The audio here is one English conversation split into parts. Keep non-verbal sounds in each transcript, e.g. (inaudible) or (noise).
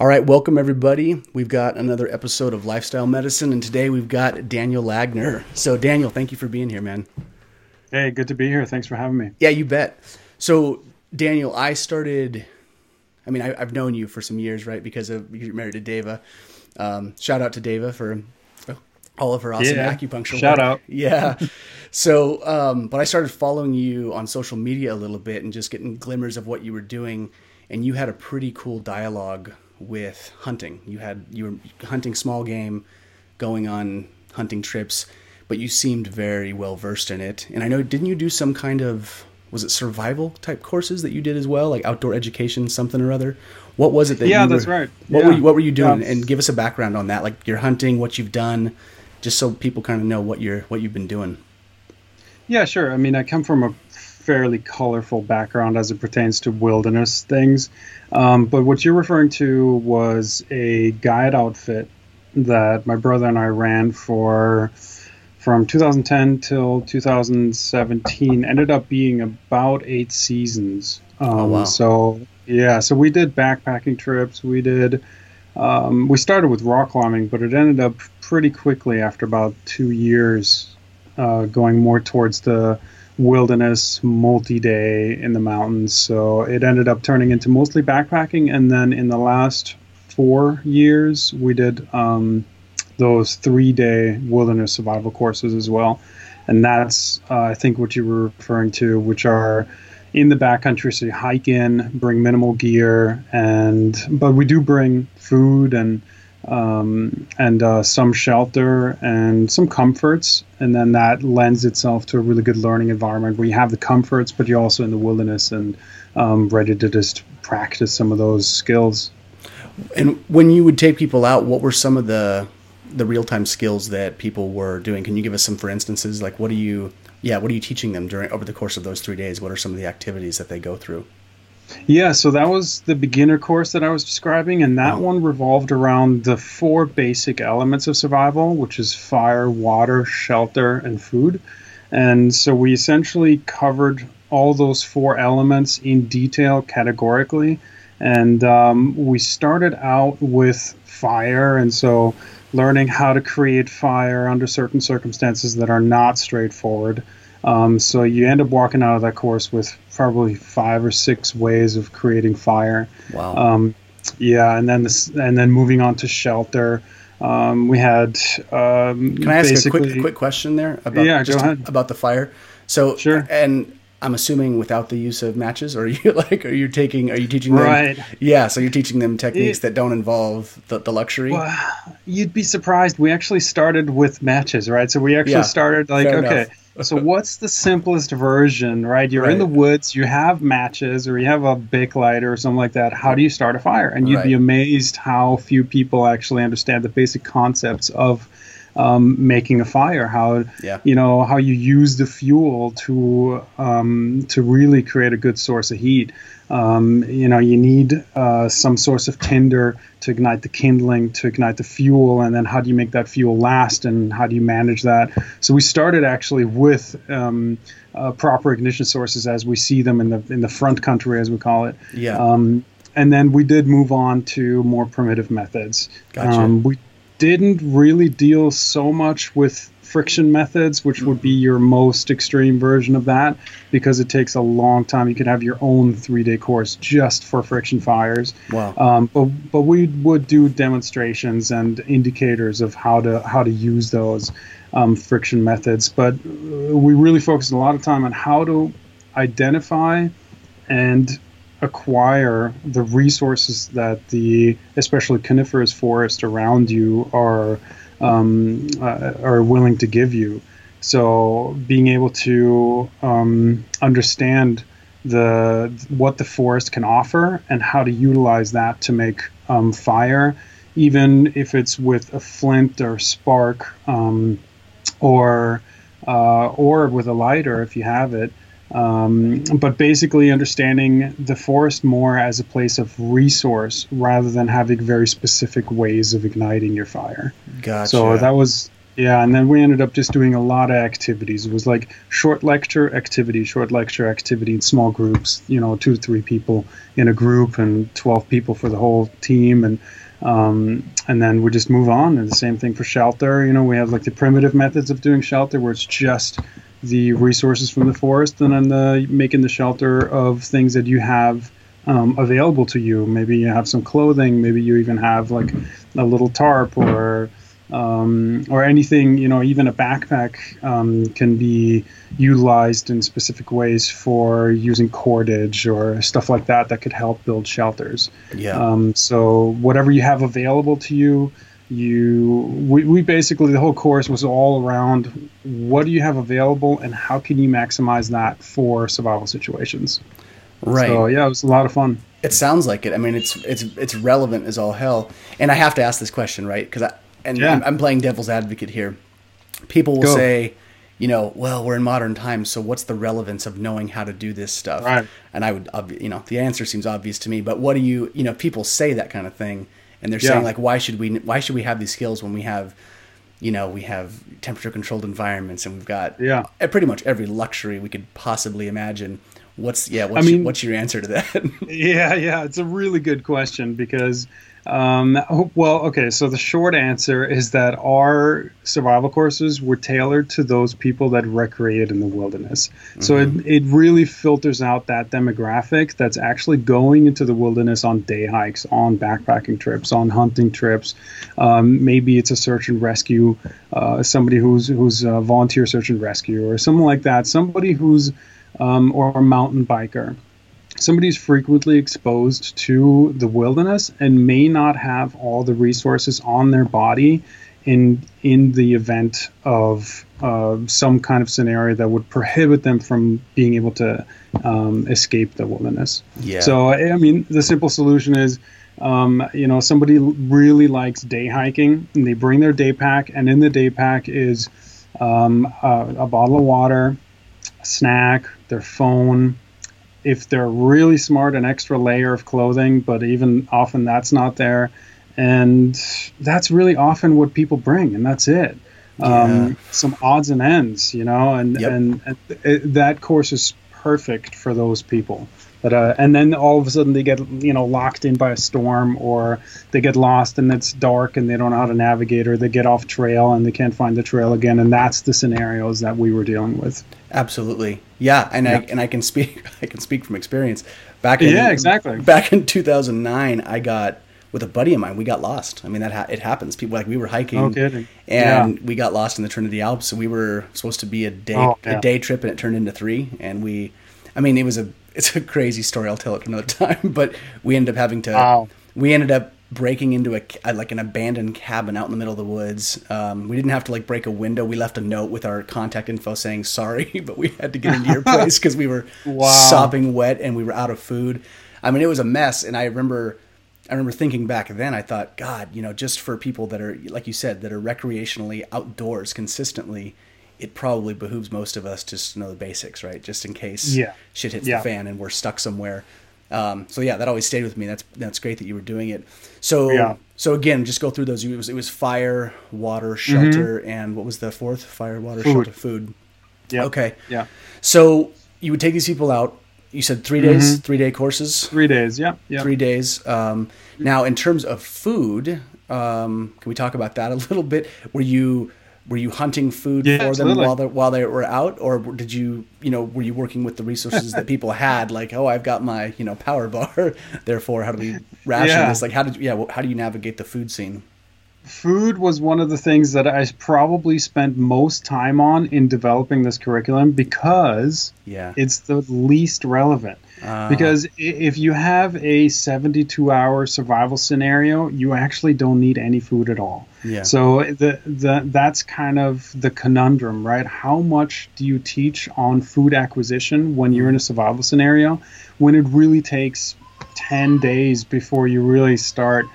All right, welcome everybody. We've got another episode of Lifestyle Medicine, and today we've got Daniel Laggner. So, Daniel, thank you for being here, man. Hey, good to be here. Thanks for having me. Yeah, you bet. So, Daniel, I started. I mean, I, have known you for some years, right? Because of you're married to Deva. Um, shout out to Deva for all of her awesome yeah. acupuncture. Shout work. out. Yeah. so, um, but I started following you on social media a little bit and just getting glimmers of what you were doing, and you had a pretty cool dialogue with hunting. You had you were hunting small game, going on hunting trips, but you seemed very well versed in it. And I know didn't you do some kind of was it survival type courses that you did as well, like outdoor education, something or other? What was it that? Yeah, you that's were, right. What yeah. were you, what were you doing? Yeah. And give us a background on that, like your hunting, what you've done, just so people kind of know what you're what you've been doing. Yeah, sure. I mean, I come from a fairly colorful background as it pertains to wilderness things. Um, but what you're referring to was a guide outfit that my brother and I ran for from 2010 till 2017. Ended up being about eight seasons. Um, oh, wow. So yeah, so we did backpacking trips. We did. Um, we started with rock climbing, but it ended up pretty quickly after about two years, uh, going more towards the wilderness multi-day in the mountains. So it ended up turning into mostly backpacking. And then in the last four years we did um, those three-day wilderness survival courses as well. And that's uh, i think what you were referring to which are in the backcountry so you hike in bring minimal gear and but we do bring food and um, and uh, some shelter and some comforts. And then that lends itself to a really good learning environment where you have the comforts, but you're also in the wilderness and um, ready to just practice some of those skills. And when you would take people out, what were some of the the real time skills that people were doing? Can you give us some for instances? Like, what are you, yeah, what are you teaching them during over the course of those three days? What are some of the activities that they go through? Yeah, so that was the beginner course that I was describing, and that one revolved around the four basic elements of survival, which is fire, water, shelter, and food. And so we essentially covered all those four elements in detail categorically. And um, we started out with fire, and so learning how to create fire under certain circumstances that are not straightforward. Um, so you end up walking out of that course with probably five or six ways of creating fire. Wow. Um, yeah, and then this, and then moving on to shelter. Um, we had. Um, Can I ask a quick quick question there about yeah, go ahead. about the fire? So sure. And I'm assuming without the use of matches, or are you (laughs) like, are you taking, are you teaching them? Right. Yeah. So you're teaching them techniques it, that don't involve the, the luxury. Well, you'd be surprised. We actually started with matches, right? So we actually yeah, started like, okay, so what's the simplest version, right? You're right. in the woods, you have matches, or you have a Bic lighter or something like that. How do you start a fire? And you'd right. be amazed how few people actually understand the basic concepts of um, making a fire, how yeah. you know how you use the fuel to um, to really create a good source of heat. Um, you know, you need uh, some source of tinder to ignite the kindling, to ignite the fuel, and then how do you make that fuel last, and how do you manage that? So we started actually with um, uh, proper ignition sources as we see them in the in the front country, as we call it. Yeah. Um, and then we did move on to more primitive methods. Gotcha. Um, we didn't really deal so much with friction methods, which would be your most extreme version of that, because it takes a long time. You could have your own three day course just for friction fires. Wow. Um, but but we would do demonstrations and indicators of how to how to use those um, friction methods. But we really focused a lot of time on how to identify and acquire the resources that the especially coniferous forest around you are um, uh, are willing to give you. So being able to um, understand the what the forest can offer and how to utilize that to make um, fire, even if it's with a flint or spark um, or uh, or with a lighter if you have it. Um, but basically, understanding the forest more as a place of resource rather than having very specific ways of igniting your fire. Gotcha. So that was Yeah, and then we ended up just doing a lot of activities. It was like short lecture activity, short lecture activity in small groups. You know, two to three people in a group, and twelve people for the whole team, and um, and then we just move on. And the same thing for shelter. You know, we have like the primitive methods of doing shelter, where it's just the resources from the forest, and then the making the shelter of things that you have um, available to you. Maybe you have some clothing. Maybe you even have like a little tarp or um, or anything. You know, even a backpack um, can be utilized in specific ways for using cordage or stuff like that that could help build shelters. Yeah. Um, so whatever you have available to you. You, we, we basically the whole course was all around what do you have available and how can you maximize that for survival situations. Right. So yeah, it was a lot of fun. It sounds like it. I mean, it's it's it's relevant as all hell. And I have to ask this question, right? Because I and Yeah. I'm, I'm playing devil's advocate here. People will Go. say, you know, well, we're in modern times, so what's the relevance of knowing how to do this stuff? Right. And I would, you know, the answer seems obvious to me. But what do you, you know, people say that kind of thing, and they're Yeah. saying like, why should we, why should we have these skills when we have, you know, we have temperature controlled environments and we've got Yeah. pretty much every luxury we could possibly imagine. What's yeah? What's, I your, mean- what's your answer to that? (laughs) Yeah, yeah, it's a really good question because, um, oh, well, okay, so the short answer is that our survival courses were tailored to those people that recreated in the wilderness. So it, it really filters out that demographic that's actually going into the wilderness on day hikes, on backpacking trips, on hunting trips. Um, maybe it's a search and rescue, uh, somebody who's who's a volunteer search and rescue, or something like that. Somebody who's um, or a mountain biker somebody's frequently exposed to the wilderness and may not have all the resources on their body in in the event of uh, some kind of scenario that would prohibit them from being able to um, escape the wilderness. Yeah. So I I mean, the simple solution is. Um, you know, somebody really likes day hiking, and they bring their day pack, and in the day pack is um, a, a bottle of water, a snack, their phone, if they're really smart, an extra layer of clothing, but even often that's not there. And that's really often what people bring, and that's it. Yeah. Um, some odds and ends, you know, and, Yep. and, and it, that course is perfect for those people. But, uh, and then all of a sudden they get you know locked in by a storm or they get lost and it's dark and they don't know how to navigate or they get off trail and they can't find the trail again and that's the scenarios that we were dealing with Absolutely. Yeah, and I and I can speak (laughs) I can speak from experience. Back in Yeah, exactly. Back in 2009, I got with a buddy of mine. We got lost. I mean that ha- it happens. People like we were hiking No kidding. and we got lost in the Trinity Alps. So we were supposed to be a day Oh, yeah. a day trip and it turned into 3 and we I mean it was a it's a crazy story. I'll tell it another (laughs) time, but we ended up having to Wow. we ended up breaking into a ca- like an abandoned cabin out in the middle of the woods. Um, we didn't have to like break a window. We left a note with our contact info saying sorry, (laughs) but we had to get into your place (laughs) because we were Wow. sopping wet and we were out of food. I mean, it was a mess. And I remember, I remember thinking back then. I thought, God, you know, just for people that are like you said that are recreationally outdoors consistently. It probably behooves most of us just to know the basics, right? Just in case Yeah. shit hits Yeah. the fan and we're stuck somewhere. Um, so yeah, that always stayed with me. That's that's great that you were doing it. So Yeah. so again, just go through those. It was it was fire, water, shelter, and what was the fourth? Fire, water, Food. shelter, food. Yeah. Okay. Yeah. So you would take these people out. You said three days, three day courses, Three days. Yeah. Yeah. three days. Um, now, in terms of food, um, can we talk about that a little bit? Were you were you hunting food Yeah, for them while they while they were out, or did you you know were you working with the resources that people had? (laughs) Like, oh, I've got my you know power bar. (laughs) Therefore, how do we ration Yeah. this? Like, how did yeah? How do you navigate the food scene? Food was one of the things that I probably spent most time on in developing this curriculum because Yeah. it's the least relevant. Uh, Because if you have a 72 hour survival scenario, you actually don't need any food at all. Yeah. So the, the that's kind of the conundrum, right? How much do you teach on food acquisition when you're in a survival scenario when it really takes 10 days before you really start,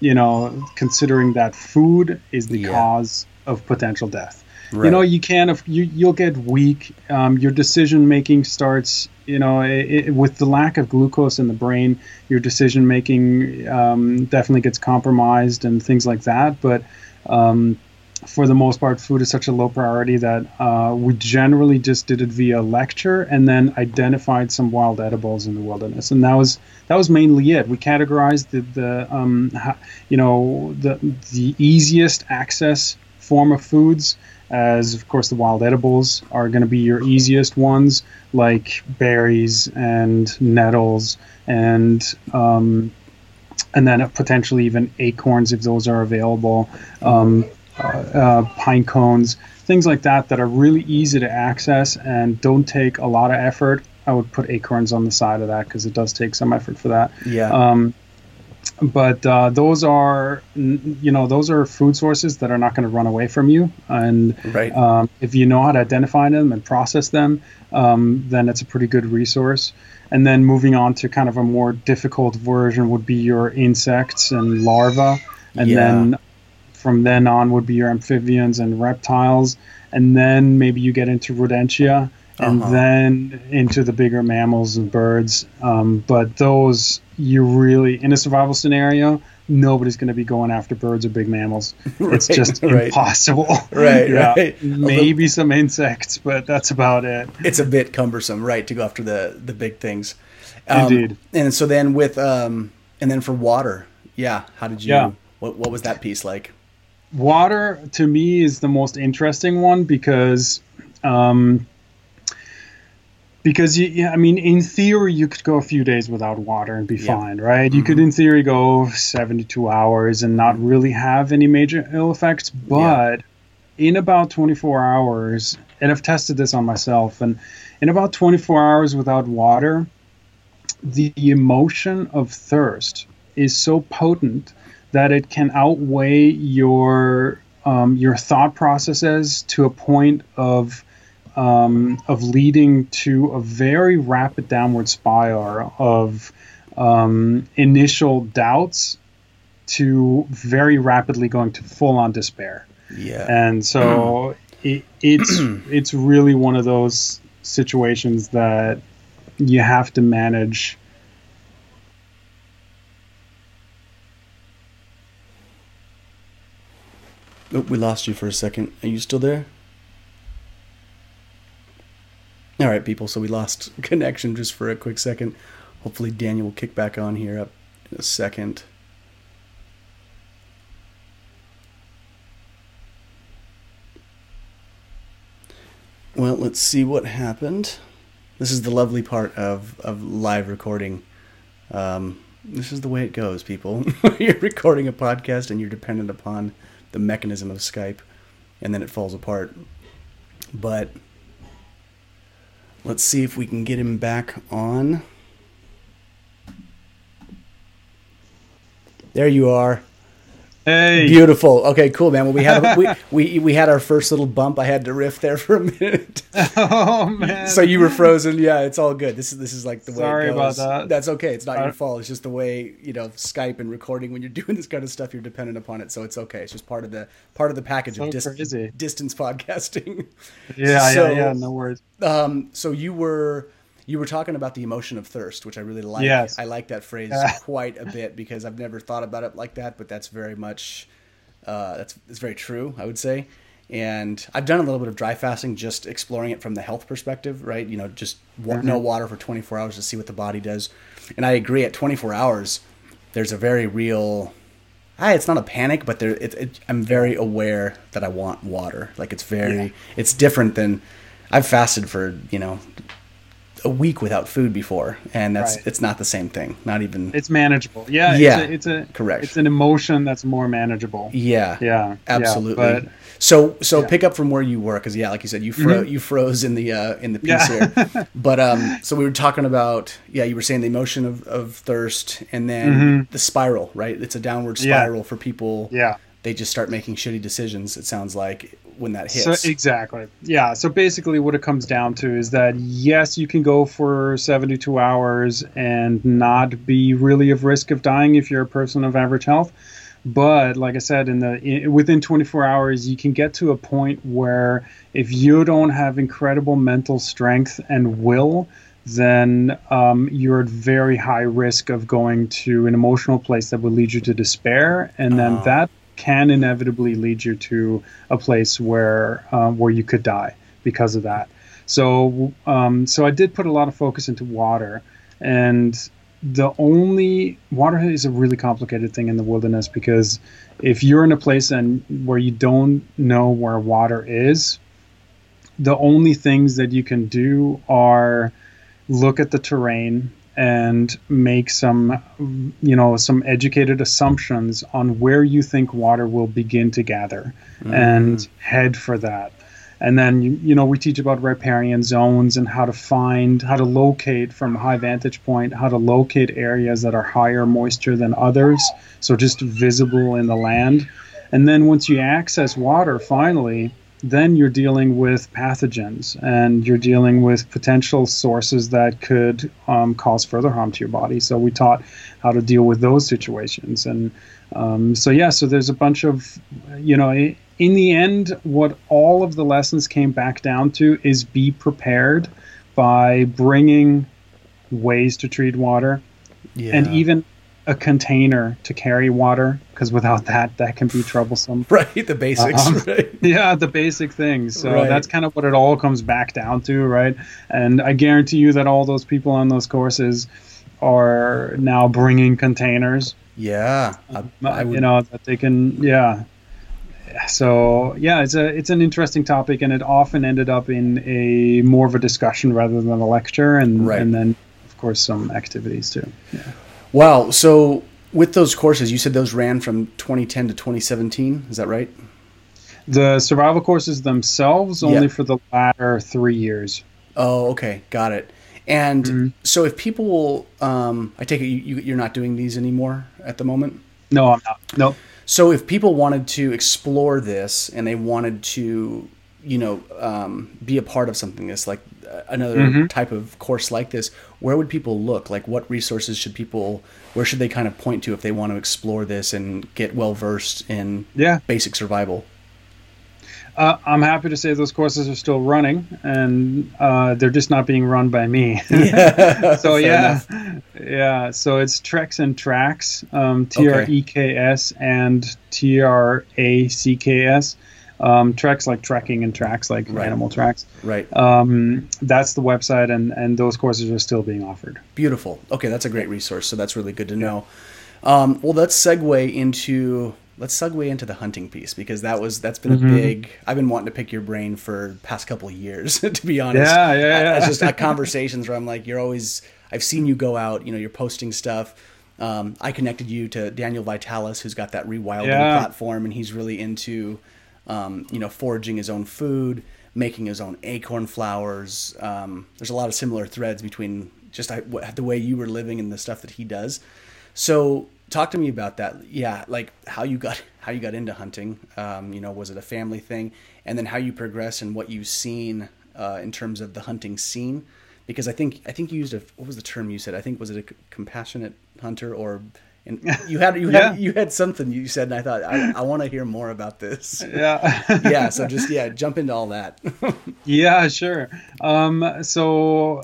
you know, considering that food is the Yeah. cause of potential death. Right. You know, you can't. if you you'll get weak. Um, your decision making starts. You know, i i with the lack of glucose in the brain, your decision making um, definitely gets compromised and things like that. But um, for the most part, food is such a low priority that uh, we generally just did it via lecture and then identified some wild edibles in the wilderness, and that was that was mainly it. We categorized the, the um, you know the the easiest access form of foods as of course the wild edibles are going to be your easiest ones like berries and nettles and um, and then potentially even acorns if those are available um, uh, uh, pine cones things like that that are really easy to access and don't take a lot of effort. I would put acorns on the side of that because it does take some effort for that. Yeah. Um, but uh, those are you know those are food sources that are not going to run away from you. And right. um, if you know how to identify them and process them um, then it's a pretty good resource. And then moving on to kind of a more difficult version would be your insects and larvae. And Yeah. then from then on would be your amphibians and reptiles. And then maybe you get into rodentia and Uh-huh. then into the bigger mammals and birds um, but those you really in a survival scenario nobody's going to be going after birds or big mammals (laughs) it's just right. impossible (laughs) Right, yeah. right. maybe some insects but that's about it it's a bit cumbersome, right, to go after the the big things. Um, Indeed. And so then with um, and then for water, yeah. How did you? Yeah. What what was that piece like? water to me is the most interesting one because um, because you, yeah, I mean, in theory, you could go a few days without water and be Yeah. fine, right? You could, in theory, go 72 hours and not really have any major ill effects. But in about 24 hours, and I've tested this on myself, and in about 24 hours without water, the emotion of thirst is so potent that it can outweigh your um, your thought processes to a point of um, of leading to a very rapid downward spiral of um, initial doubts to very rapidly going to full on despair Yeah. and so (clears throat) it, it's it's really one of those situations that you have to manage Oh, we lost you for a second. Are you still there? All right, people. So we lost (laughs) connection just for a quick second. Hopefully, Daniel will kick back on here up in a second. Well, let's see what happened. This is the lovely part of, of live recording. Um, this is the way it goes, people. (laughs) you're recording a podcast and you're dependent upon the mechanism of Skype, and then it falls apart. But let's see if we can get him back on. There you are. Hey Beautiful. Okay, cool, man. Well, we had we, (laughs) we we had our first little bump. I had to riff there for a minute. (laughs) oh man so you were frozen. Yeah, it's all good. This is this is like the way Sorry it about goes. that. That's okay. It's not your fault. It's just the way you know Skype and recording. When you're (laughs) doing this kind of stuff, you're dependent upon it. So it's okay. It's just part of the part of the package So of dis- distance podcasting. yeah so- yeah yeah no worries um, so you were you were talking about the emotion of thirst, which I really like. Yes. I like that phrase (laughs) quite a bit because I've never thought about it like that, but that's very much uh, that's it's very true. I would say. And I've done a little bit of dry fasting, just exploring it from the health perspective, right? You know, just wa- no water for 24 hours to see what the body does. And I agree. At 24 hours, there's a very real. Ah, it's not a panic, but there. It, it, I'm very aware that I want water. Like it's very. Yeah. It's different than. I've fasted for you know a week without food before, and that's Right. it's not the same thing. Not even. it's manageable yeah Yeah, it's a, it's a correct. it's an emotion that's more manageable yeah. yeah yeah, Absolutely. but so so Yeah. pick up from where you were because yeah, like you said, you fro- you froze in the uh, in the piece Yeah. here. (laughs) But um, so we were talking about yeah, you were saying the emotion of, of thirst and then Mhm. the spiral, right? It's a downward Yeah. spiral for people. yeah They just start making shitty decisions. It sounds like when that So hits. exactly. Yeah. So basically, what it comes down to is that yes, you can go for 72 hours and not be really of risk of dying if you're a person of average health. But like I said, in the in, within 24 hours, you can get to a point where if you don't have incredible mental strength and will, then um, you're at very high risk of going to an emotional place that will lead you to despair, and then Oh. that can inevitably lead you to a place where uh, where you could die because of that. So um, so I did put a lot of focus into water, and the only water is a really complicated thing in the wilderness because if you're in a place and where you don't know where water is, the only things that you can do are look at the terrain and make some you know some educated assumptions on where you think water will begin to gather mm. and head for that and then you, you know we teach about riparian zones and how to find how to locate from a high vantage point how to locate areas that are higher moisture than others so just visible in the land and then once you access water finally then you're dealing with pathogens and you're dealing with potential sources that could um, cause further harm to your body. So we taught how to deal with those situations. And um, so yeah so there's a bunch of you know in the end, what all of the lessons came back down to is be prepared by bringing ways to treat water. Yeah. and even a container to carry water because without that that can be troublesome (laughs) right the basics um, (laughs) right yeah the basic things so right. that's kind of what it all comes back down to right and i guarantee you that all those people on those courses are now bringing containers yeah I, I would... you know that they can yeah so yeah, it's a it's an interesting topic, and it often ended up in a more of a discussion rather than a lecture, and right. and then of course some activities too. Yeah. Wow. So with those courses, you said those ran from 2010 to 2017. Is that right? The survival courses themselves only yeah. for the latter three years. Oh, okay, got it. And mm-hmm. so, if people, um, I take it you, you, are not doing these anymore at the moment. No, I'm not. Nope. So if people wanted to explore this and they wanted to, you know, um, be a part of something this like another mm-hmm. type of course like this, where would people look? Like what resources should people where should they kind of point to if they want to explore this and get well versed in yeah. basic survival? Uh, I'm happy to say those courses are still running, and uh, they're just not being run by me. (laughs) (laughs) Yeah, so yeah, enough. (laughs) yeah. So it's Treks and Tracks, um, T R E K S and T R A C K S. Um, treks like trekking and tracks like right. animal tracks. Right. Um, that's the website, and and those courses are still being offered. Beautiful. Okay, that's a great resource. So that's really good to know. Um, well, let's segue into let's segue into the hunting piece because that was that's been mm-hmm. a big. I've been wanting to pick your brain for past couple of years, (laughs) to be honest. Yeah, yeah, yeah. It's just uh, conversations where I'm like, you're always. I've seen you go out. You know, you're posting stuff. Um, I connected you to Daniel Vitalis, who's got that rewilding yeah. platform, and he's really into, um, you know, foraging his own food, making his own acorn flowers. Um, there's a lot of similar threads between just the way you were living and the stuff that he does. So talk to me about that. Yeah like how you got (laughs) how you got into hunting. Um, you know was it a family thing? And then how you progress and what you've seen uh, in terms of the hunting scene? Because i think i think you used a what was the term you said? I think was it a compassionate hunter or and you had you had yeah. you had something you said and i thought i, I want to hear more about this yeah (laughs) yeah so (laughs) just yeah jump into all that (laughs) yeah sure um, so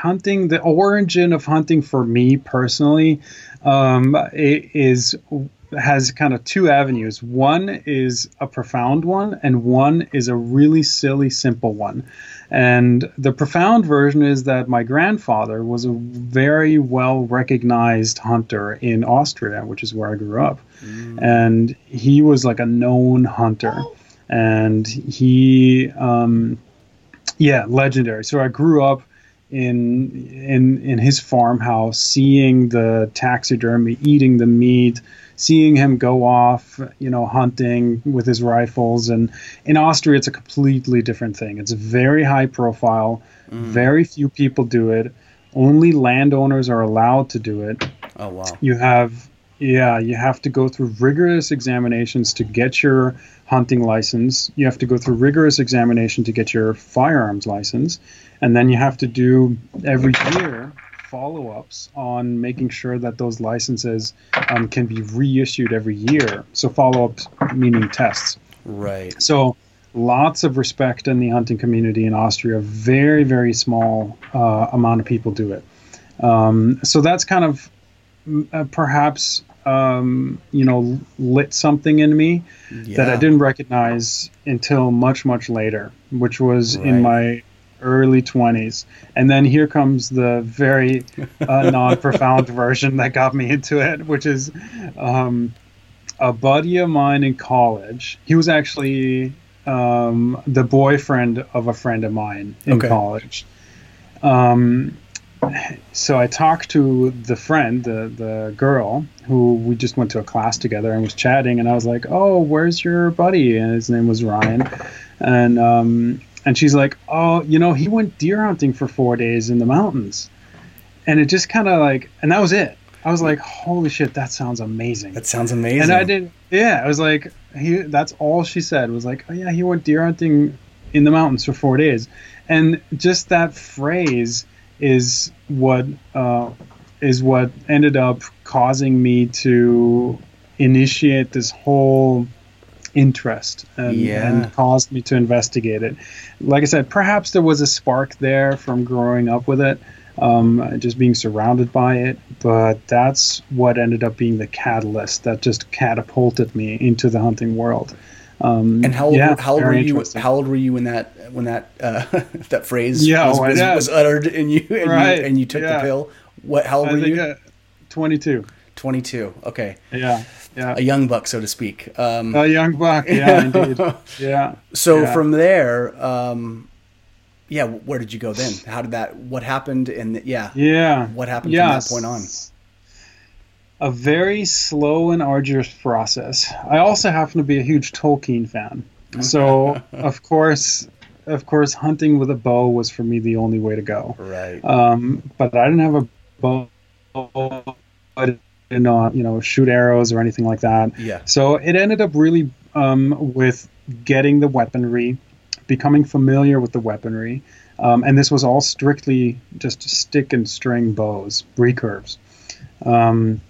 hunting the origin of hunting for me personally um, is has kind of two avenues. One is a profound one, and one is a really silly, simple one. And the profound version is that my grandfather was a very well recognized hunter in Austria, which is where I grew up. Mm. And he was like a known hunter. And he, um, yeah, legendary. So I grew up in in in his farmhouse, seeing the taxidermy, eating the meat, seeing him go off, you know, hunting with his rifles. And in Austria, it's a completely different thing. It's very high profile. Mm. Very few people do it. Only landowners are allowed to do it. Oh wow! You have yeah, you have to go through rigorous examinations to get your hunting license. You have to go through rigorous examination to get your firearms license and then you have to do every year follow-ups on making sure that those licenses um, can be reissued every year. So follow-ups meaning tests. Right. So lots of respect in the hunting community in Austria. Very very small uh, amount of people do it. Um, so that's kind of uh, perhaps um, you know lit something in me Yeah. that I didn't recognize until much much later, which was in my early 20s. And then here comes the very uh, (laughs) non-profound version that got me into it, which is um, a buddy of mine in college. He was actually um, the boyfriend of a friend of mine in Okay. college. Um, so I talked to the friend, the the girl, who we just went to a class together and was chatting, and I was like, "Oh, where's your buddy?" And his name was Ryan, and um, and she's like, "Oh, you know, he went deer hunting for four days in the mountains," and it just kind of like, and that was it. I was like, "Holy shit, that sounds amazing!" That sounds amazing. And I did, yeah. I was like, he. That's all she said was like, oh yeah, he went deer hunting in the mountains for four days, and just that phrase is what uh, is what ended up causing me to initiate this whole interest and, Yeah. and caused me to investigate it. Like I said, perhaps there was a spark there from growing up with it, um, just being surrounded by it, but that's what ended up being the catalyst that just catapulted me into the hunting world. Um, And how old, yeah, how old were you? How old were you when that when that uh, (laughs) that phrase Yeah, was, was, yeah. was uttered and you and, Right, you and you took the pill? What? How old I were you? uh, Twenty two. Okay, Yeah, yeah. a young buck, so to speak. Um, A young buck. Yeah, (laughs) indeed. Yeah. so yeah. from there, um, yeah, where did you go then? How did that? What happened? And yeah, Yeah. what happened Yes. from that point on? A very slow and arduous process. I also happen to be a huge Tolkien fan. So, of (laughs) course, of course, hunting with a bow was for me the only way to go. Right. Um, but I didn't have a bow. Didn't know, you know, shoot arrows or anything like that. Yeah. So it ended up really um, with getting the weaponry, becoming familiar with the weaponry, um, and this was all strictly just stick and string bows, recurves. Um,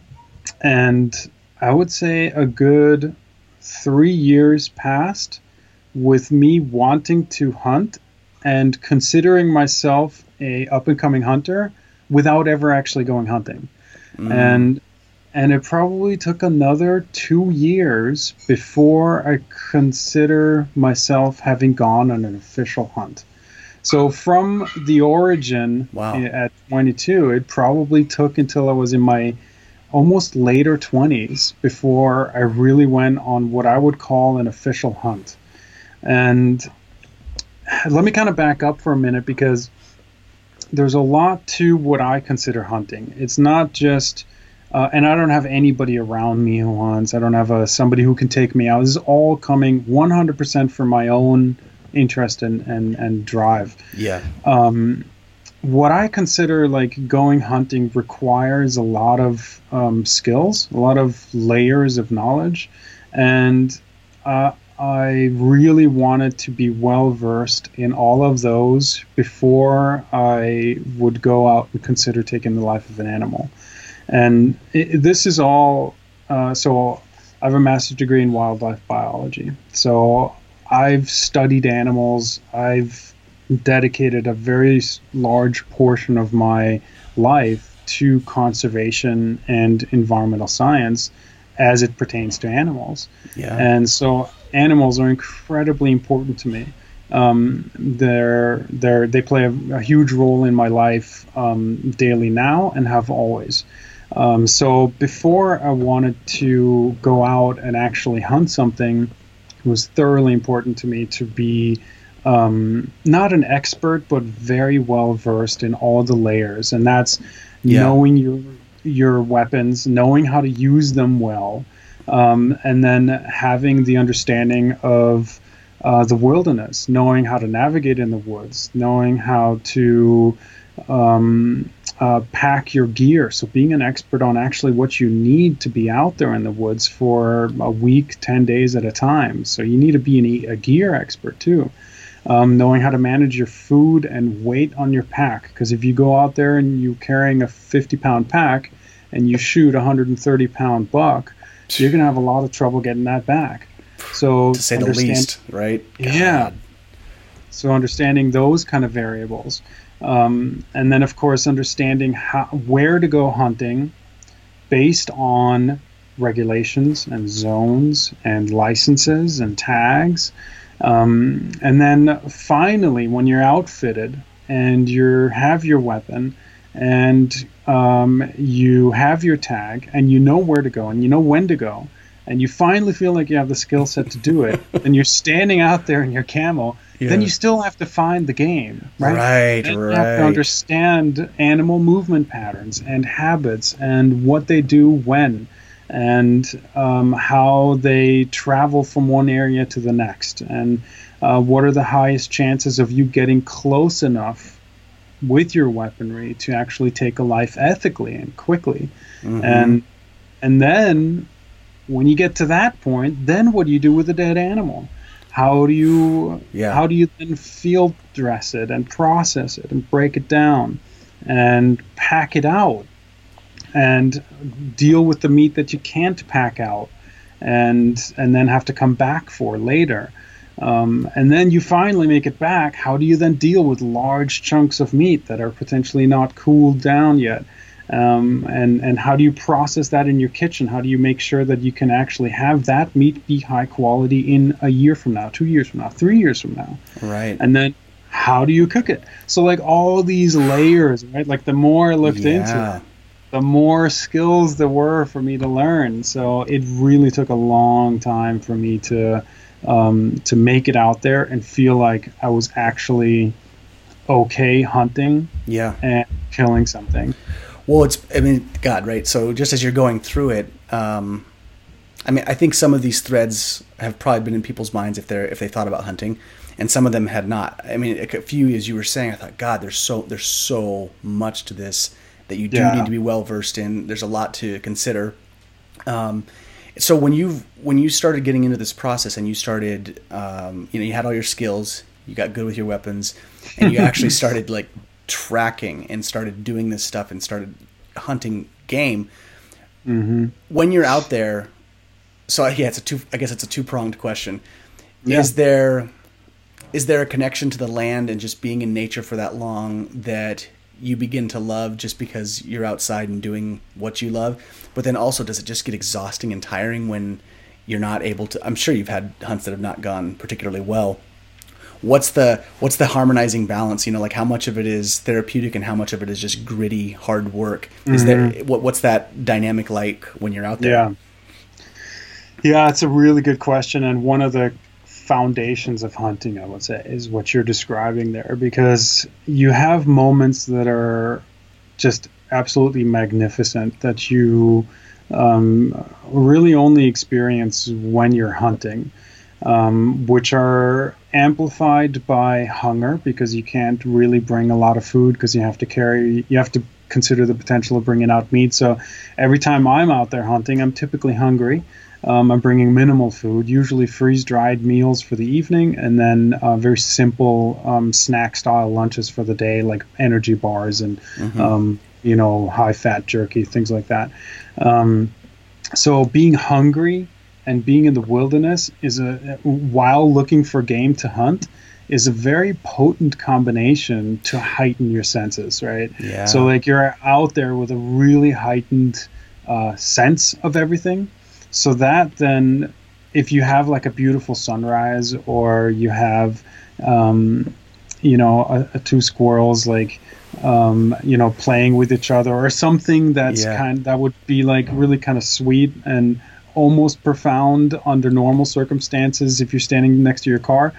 and I would say a good three years passed with me wanting to hunt and considering myself a up and coming hunter without ever actually going hunting Mm. and and it probably took another two years before I consider myself having gone on an official hunt. So from the origin Wow. Eh, at 22, it probably took until I was in my almost later 20s before I really went on what I would call an official hunt. And let me kind of back up for a minute because there's a lot to what I consider hunting. It's not just, uh, and I don't have anybody around me who hunts. I don't have a, somebody who can take me out. This is all coming 100% from my own interest and, and, and drive. Yeah. Um, what I consider like going hunting requires a lot of um, skills, a lot of layers of knowledge, and uh, I really wanted to be well versed in all of those before I would go out and consider taking the life of an animal. And it, this is all uh, so. I have a master's degree in wildlife biology, so I've studied animals. I've dedicated a very large portion of my life to conservation and environmental science as it pertains to animals. Yeah. And so animals are incredibly important to me. Um, they're, they're, they play a, a huge role in my life um, daily now and have always. Um, so before I wanted to go out and actually hunt something, it was thoroughly important to me to be um, not an expert, but very well versed in all the layers, and that's Yeah. knowing your your weapons, knowing how to use them well, um, and then having the understanding of uh, the wilderness, knowing how to navigate in the woods, knowing how to um, uh, pack your gear. So being an expert on actually what you need to be out there in the woods for a week, ten days at a time. So you need to be an, a gear expert too. Um, knowing how to manage your food and weight on your pack. Because if you go out there and you're carrying a 50 pound pack and you shoot a 130 pound buck, you're going to have a lot of trouble getting that back. So (sighs) to say the least, right? Yeah. So understanding those kind of variables, um, and then of course understanding how where to go hunting, based on regulations and zones and licenses and tags. Um, and then finally, when you're outfitted and you have your weapon and um, you have your tag and you know where to go and you know when to go and you finally feel like you have the skill set to do it (laughs) and you're standing out there in your camo yeah. then you still have to find the game right? Right right you have to understand animal movement patterns and habits and what they do when and um, how they travel from one area to the next. And uh, what are the highest chances of you getting close enough with your weaponry to actually take a life ethically and quickly? Mm-hmm. and and then when you get to that point then what do you do with a dead animal how do you yeah. how do you then field dress it and process it and break it down and pack it out and deal with the meat that you can't pack out and and then have to come back for later um, and then you finally make it back. How do you then deal with large chunks of meat that are potentially not cooled down yet? Um, and and how do you process that in your kitchen? How do you make sure that you can actually have that meat be high quality in a year from now, two years from now, three years from now? Right. And then how do you cook it? So like all these layers, right? Like the more I looked yeah. into it, the more skills there were for me to learn. So it really took a long time for me to um, to make it out there and feel like I was actually okay hunting yeah and killing something well it's i mean god right? So just as you're going through it um, i mean i think some of these threads have probably been in people's minds if they're if they thought about hunting and some of them had not. I mean a few as you were saying i thought god there's so there's so much to this that you do yeah. need to be well versed in. There's a lot to consider. Um, so when you when you started getting into this process and you started um, you know you had all your skills you got good with your weapons and you (laughs) actually started like tracking and started doing this stuff and started hunting game mm-hmm. when you're out there so yeah it's a two i guess it's a two-pronged question yeah. is there is there a connection to the land and just being in nature for that long that you begin to love just because you're outside and doing what you love. But then also, does it just get exhausting and tiring when you're not able to? I'm sure you've had hunts that have not gone particularly well. What's the what's the harmonizing balance? You know, like how much of it is therapeutic and how much of it is just gritty, hard work? Is mm-hmm. there what, what's that dynamic like when you're out there? Yeah, yeah, it's a really good question, and one of the foundations of hunting, I would say, is what you're describing there, because you have moments that are just absolutely magnificent that you um, really only experience when you're hunting, um, which are amplified by hunger because you can't really bring a lot of food because you have to carry, you have to consider the potential of bringing out meat. So every time I'm out there hunting, I'm typically hungry. Um, I'm bringing minimal food, usually freeze dried meals for the evening, and then uh, very simple um, snack style lunches for the day, like energy bars and mm-hmm. um, you know high fat jerky, things like that. Um, so being hungry and being in the wilderness is a while looking for game to hunt is a very potent combination to heighten your senses, right? Yeah. So like you're out there with a really heightened uh, sense of everything so that then, if you have like a beautiful sunrise, or you have, um, you know, a, a two squirrels like, um, you know, playing with each other, or something that's yeah. kind that would be like really kind of sweet and almost profound under normal circumstances if you're standing next to your car.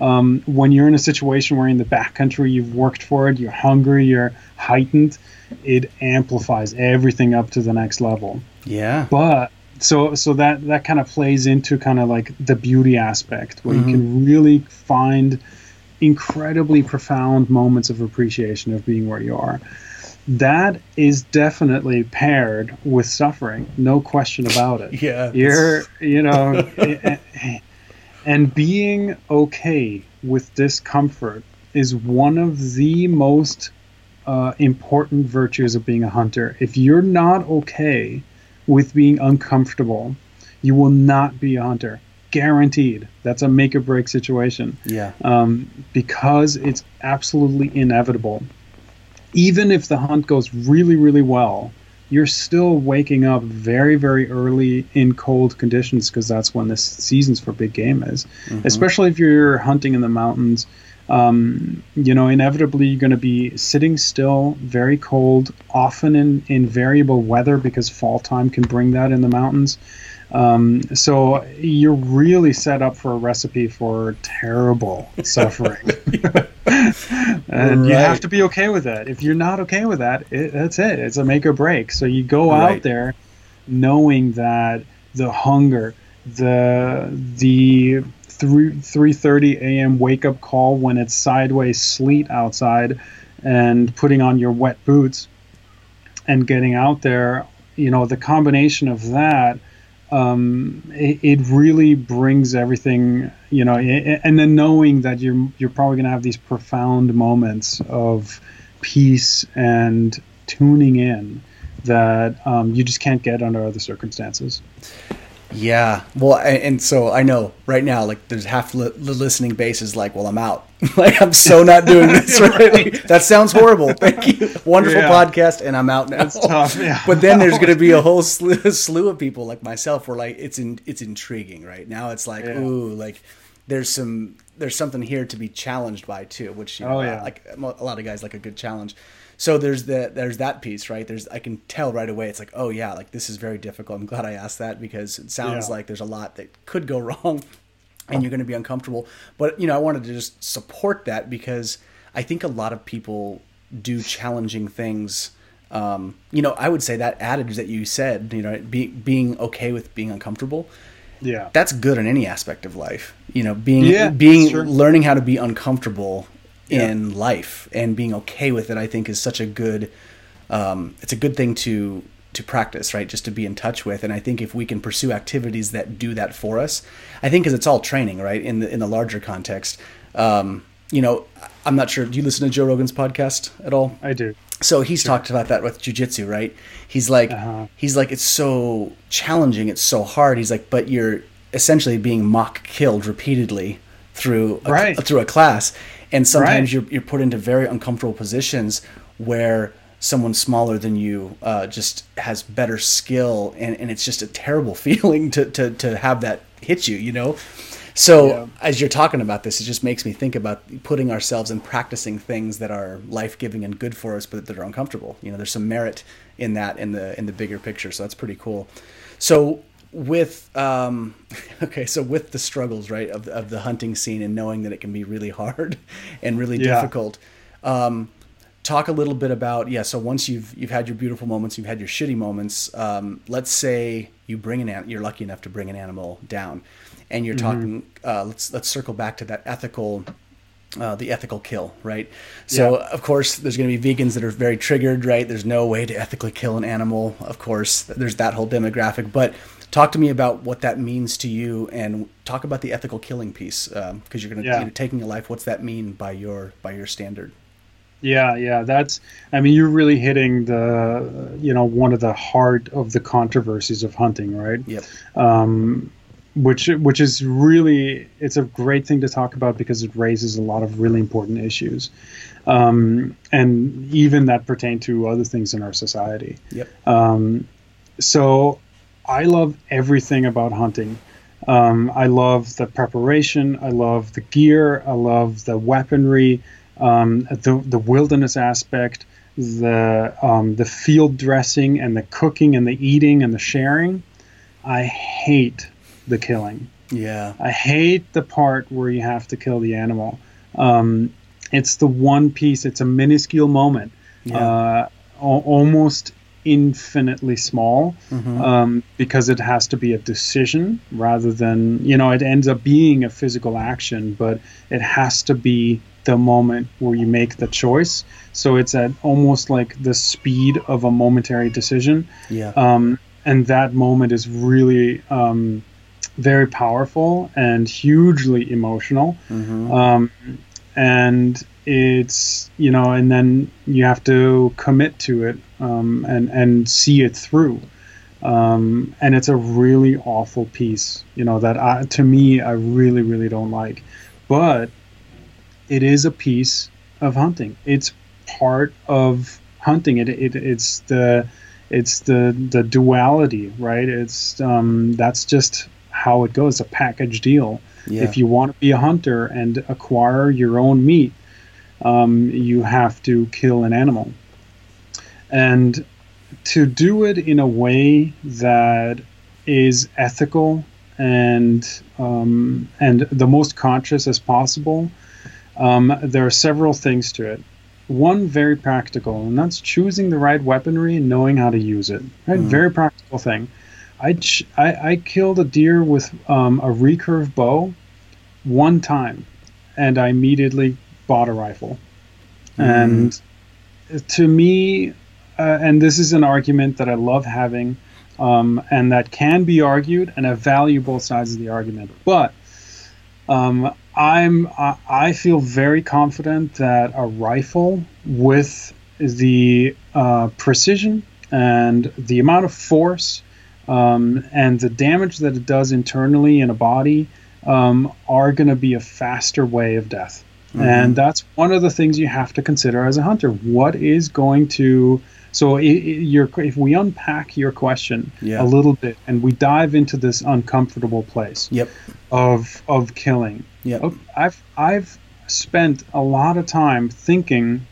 Um, when you're in a situation where in the backcountry you've worked for it, you're hungry, you're heightened, it amplifies everything up to the next level. Yeah. But so so that that kind of plays into kind of like the beauty aspect where mm-hmm. you can really find incredibly profound moments of appreciation of being where you are that is definitely paired with suffering no question about it yeah you're you know (laughs) and being okay with discomfort is one of the most uh, important virtues of being a hunter if you're not okay with being uncomfortable, you will not be a hunter. Guaranteed. That's a make or break situation. Yeah. Um, because it's absolutely inevitable. Even if the hunt goes really, really well, you're still waking up very, very early in cold conditions because that's when the seasons for big game is. Mm-hmm. Especially if you're hunting in the mountains, um, you know, inevitably you're going to be sitting still, very cold, often in, in variable weather because fall time can bring that in the mountains. Um, so you're really set up for a recipe for terrible suffering. (laughs) and right. you have to be okay with that. If you're not okay with that, it, that's it. It's a make or break. So you go right. out there knowing that the hunger, the the 3 3:30 a.m. wake up call when it's sideways sleet outside and putting on your wet boots and getting out there, you know, the combination of that um, it, it, really brings everything, you know, and then knowing that you're you're probably going to have these profound moments of peace and tuning in that um, you just can't get under other circumstances. Yeah, well, and so I know right now, like, there's half the listening base is like, "Well, I'm out. (laughs) like, I'm so not doing this." (laughs) Right? Like, that sounds horrible. (laughs) Thank you. Wonderful yeah. podcast, and I'm out now. That's tough. Yeah. But then there's going to be a whole slew, slew, of people like myself, where like it's in, it's intriguing. Right now, it's like, yeah. ooh, like there's some there's something here to be challenged by too, which you oh, know, oh, yeah. like a lot of guys like a good challenge so there's the there's that piece right? There's i can tell right away. It's like oh yeah like this is very difficult. I'm glad i asked that because it sounds yeah. like there's a lot that could go (laughs) wrong and you're going to be uncomfortable. But you know i wanted to just support that because i think a lot of people do challenging things. Um, you know i would say that adage that you said you know be, being okay with being uncomfortable yeah. that's good in any aspect of life. You know being yeah, being learning how to be uncomfortable in life and being okay with it i think is such a good um, it's a good thing to to practice right just to be in touch with and i think if we can pursue activities that do that for us i think because it's all training right in the in the larger context um, you know i'm not sure do you listen to joe rogan's podcast at all i do so he's sure. talked about that with jujitsu, right? He's like, uh-huh. he's like, it's so challenging, it's so hard. He's like, but you're essentially being mock killed repeatedly through a, right. through a class, and sometimes right. you're you're put into very uncomfortable positions where someone smaller than you uh, just has better skill and, and it's just a terrible (laughs) feeling to, to, to have that hit you you know so yeah. as you're talking about this it just makes me think about putting ourselves and practicing things that are life-giving and good for us but that are uncomfortable you know there's some merit in that in the in the bigger picture so that's pretty cool so with um, (laughs) okay, so with the struggles right of of the hunting scene and knowing that it can be really hard (laughs) and really yeah. difficult. Um, talk a little bit about yeah. So once you've you've had your beautiful moments, you've had your shitty moments. Um, let's say you bring an you're lucky enough to bring an animal down, and you're mm-hmm. talking. Uh, let's let's circle back to that ethical. Uh, the ethical kill, right? So, yeah. of course, there's going to be vegans that are very triggered, right? There's no way to ethically kill an animal. Of course, there's that whole demographic. But talk to me about what that means to you and talk about the ethical killing piece because um, you're going to yeah. you know, taking a life. What's that mean by your by your standard? Yeah yeah that's i mean you're really hitting the you know one of the heart of the controversies of hunting right? Yep. Um, which which is really it's a great thing to talk about because it raises a lot of really important issues. Um, and even that pertain to other things in our society. Yep. Um, so I love everything about hunting. Um, I love the preparation. I love the gear. I love the weaponry, um, the the wilderness aspect, the um, the field dressing and the cooking and the eating and the sharing. I hate the killing. Yeah. I hate the part where you have to kill the animal. Um, it's the one piece. It's a minuscule moment. Yeah. Uh, almost infinitely small mm-hmm. um, because it has to be a decision rather than you know it ends up being a physical action but it has to be the moment where you make the choice so it's at almost like the speed of a momentary decision yeah um, and that moment is really um, very powerful and hugely emotional mm-hmm. Um, and it's you know and then you have to commit to it um, and and see it through. Um, and it's a really awful piece, you know, that I, to me I really really don't like, but it is a piece of hunting. It's part of hunting. It, it it's the it's the the duality, right? It's um, that's just how it goes. A package deal. Yeah. If you want to be a hunter and acquire your own meat, um, you have to kill an animal, and to do it in a way that is ethical and um, and the most conscious as possible. Um, there are several things to it. One very practical, and that's choosing the right weaponry and knowing how to use it. Right, Mhm. very practical thing. I, ch- I I killed a deer with um, a recurve bow one time, and I immediately bought a rifle. And to me, uh, and this is an argument that I love having, um, and that can be argued, and I value both sides of the argument. But um, I'm I, I feel very confident that a rifle with the uh, precision and the amount of force um, and the damage that it does internally in a body um, are going to be a faster way of death. And mm-hmm. that's one of the things you have to consider as a hunter. What is going to so i- i- your if we unpack your question Yeah. a little bit and we dive into this uncomfortable place Yep. of of killing. Yep. Oh, I've I've spent a lot of time thinking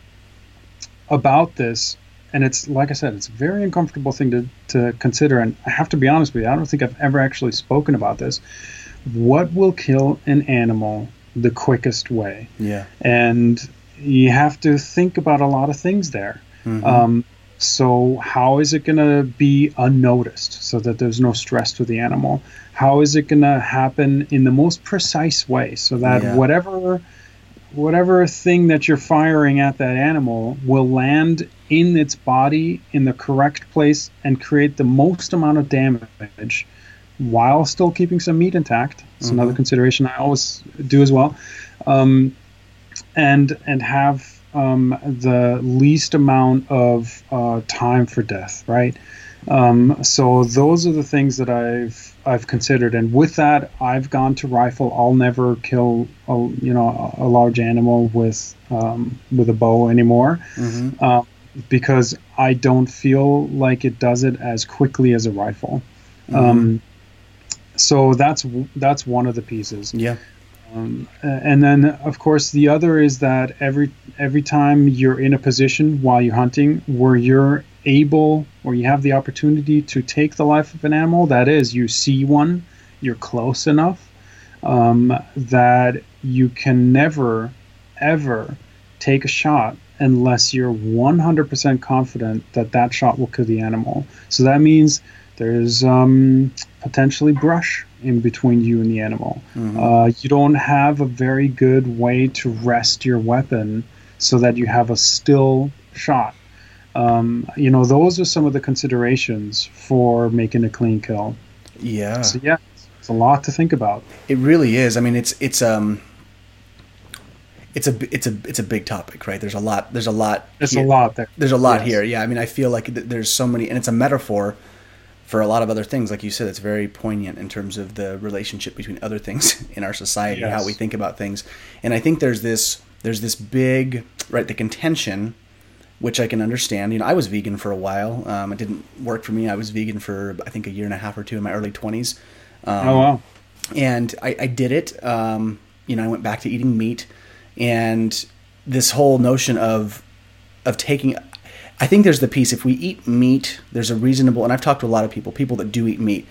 about this, and it's like I said, it's a very uncomfortable thing to to consider. And I have to be honest with you, I don't think I've ever actually spoken about this. What will kill an animal the quickest way? Yeah. and you have to think about a lot of things there. Mhm. Um, so, how is it going to be unnoticed so that there's no stress to the animal? How is it going to happen in the most precise way so that Yeah. whatever whatever thing that you're firing at that animal will land in its body in the correct place and create the most amount of damage while still keeping some meat intact. It's another Mhm. consideration I always do as well. Um, and and have um, the least amount of uh, time for death, right? Um, so those are the things that I've I've considered, and with that, I've gone to rifle. I'll never kill a, you know a, large animal with um, with a bow anymore Mhm. uh, because I don't feel like it does it as quickly as a rifle. Um, so that's that's one of the pieces. Yeah. Um, and then, of course, the other is that every every time you're in a position while you're hunting where you're able or you have the opportunity to take the life of an animal, that is, you see one, you're close enough um, that you can never, ever take a shot unless you're 100% confident that that shot will kill the animal. So that means there's um, potentially brush in between you and the animal. Mhm. Uh, you don't have a very good way to rest your weapon so that you have a still shot. Um, you know, those are some of the considerations for making a clean kill. yeah. So yeah, it's a lot to think about. It really is. I mean, it's it's um, it's a it's a it's a big topic, right? There's a lot. There's a lot. There's here. a lot there. There's a lot Yes. here. Yeah. I mean, I feel like th- there's so many, and it's a metaphor for a lot of other things. Like you said, it's very poignant in terms of the relationship between other things (laughs) in our society, how we think about things. And I think there's this there's this big right the contention which I can understand. You know, I was vegan for a while. Um, it didn't work for me. I was vegan for I think a year and a half or two in my early twenties. Um, oh wow. and I, I did it. Um, you know, I went back to eating meat, and this whole notion of of taking. I think there's the piece. If we eat meat, there's a reasonable, and I've talked to a lot of people, people that do eat meat.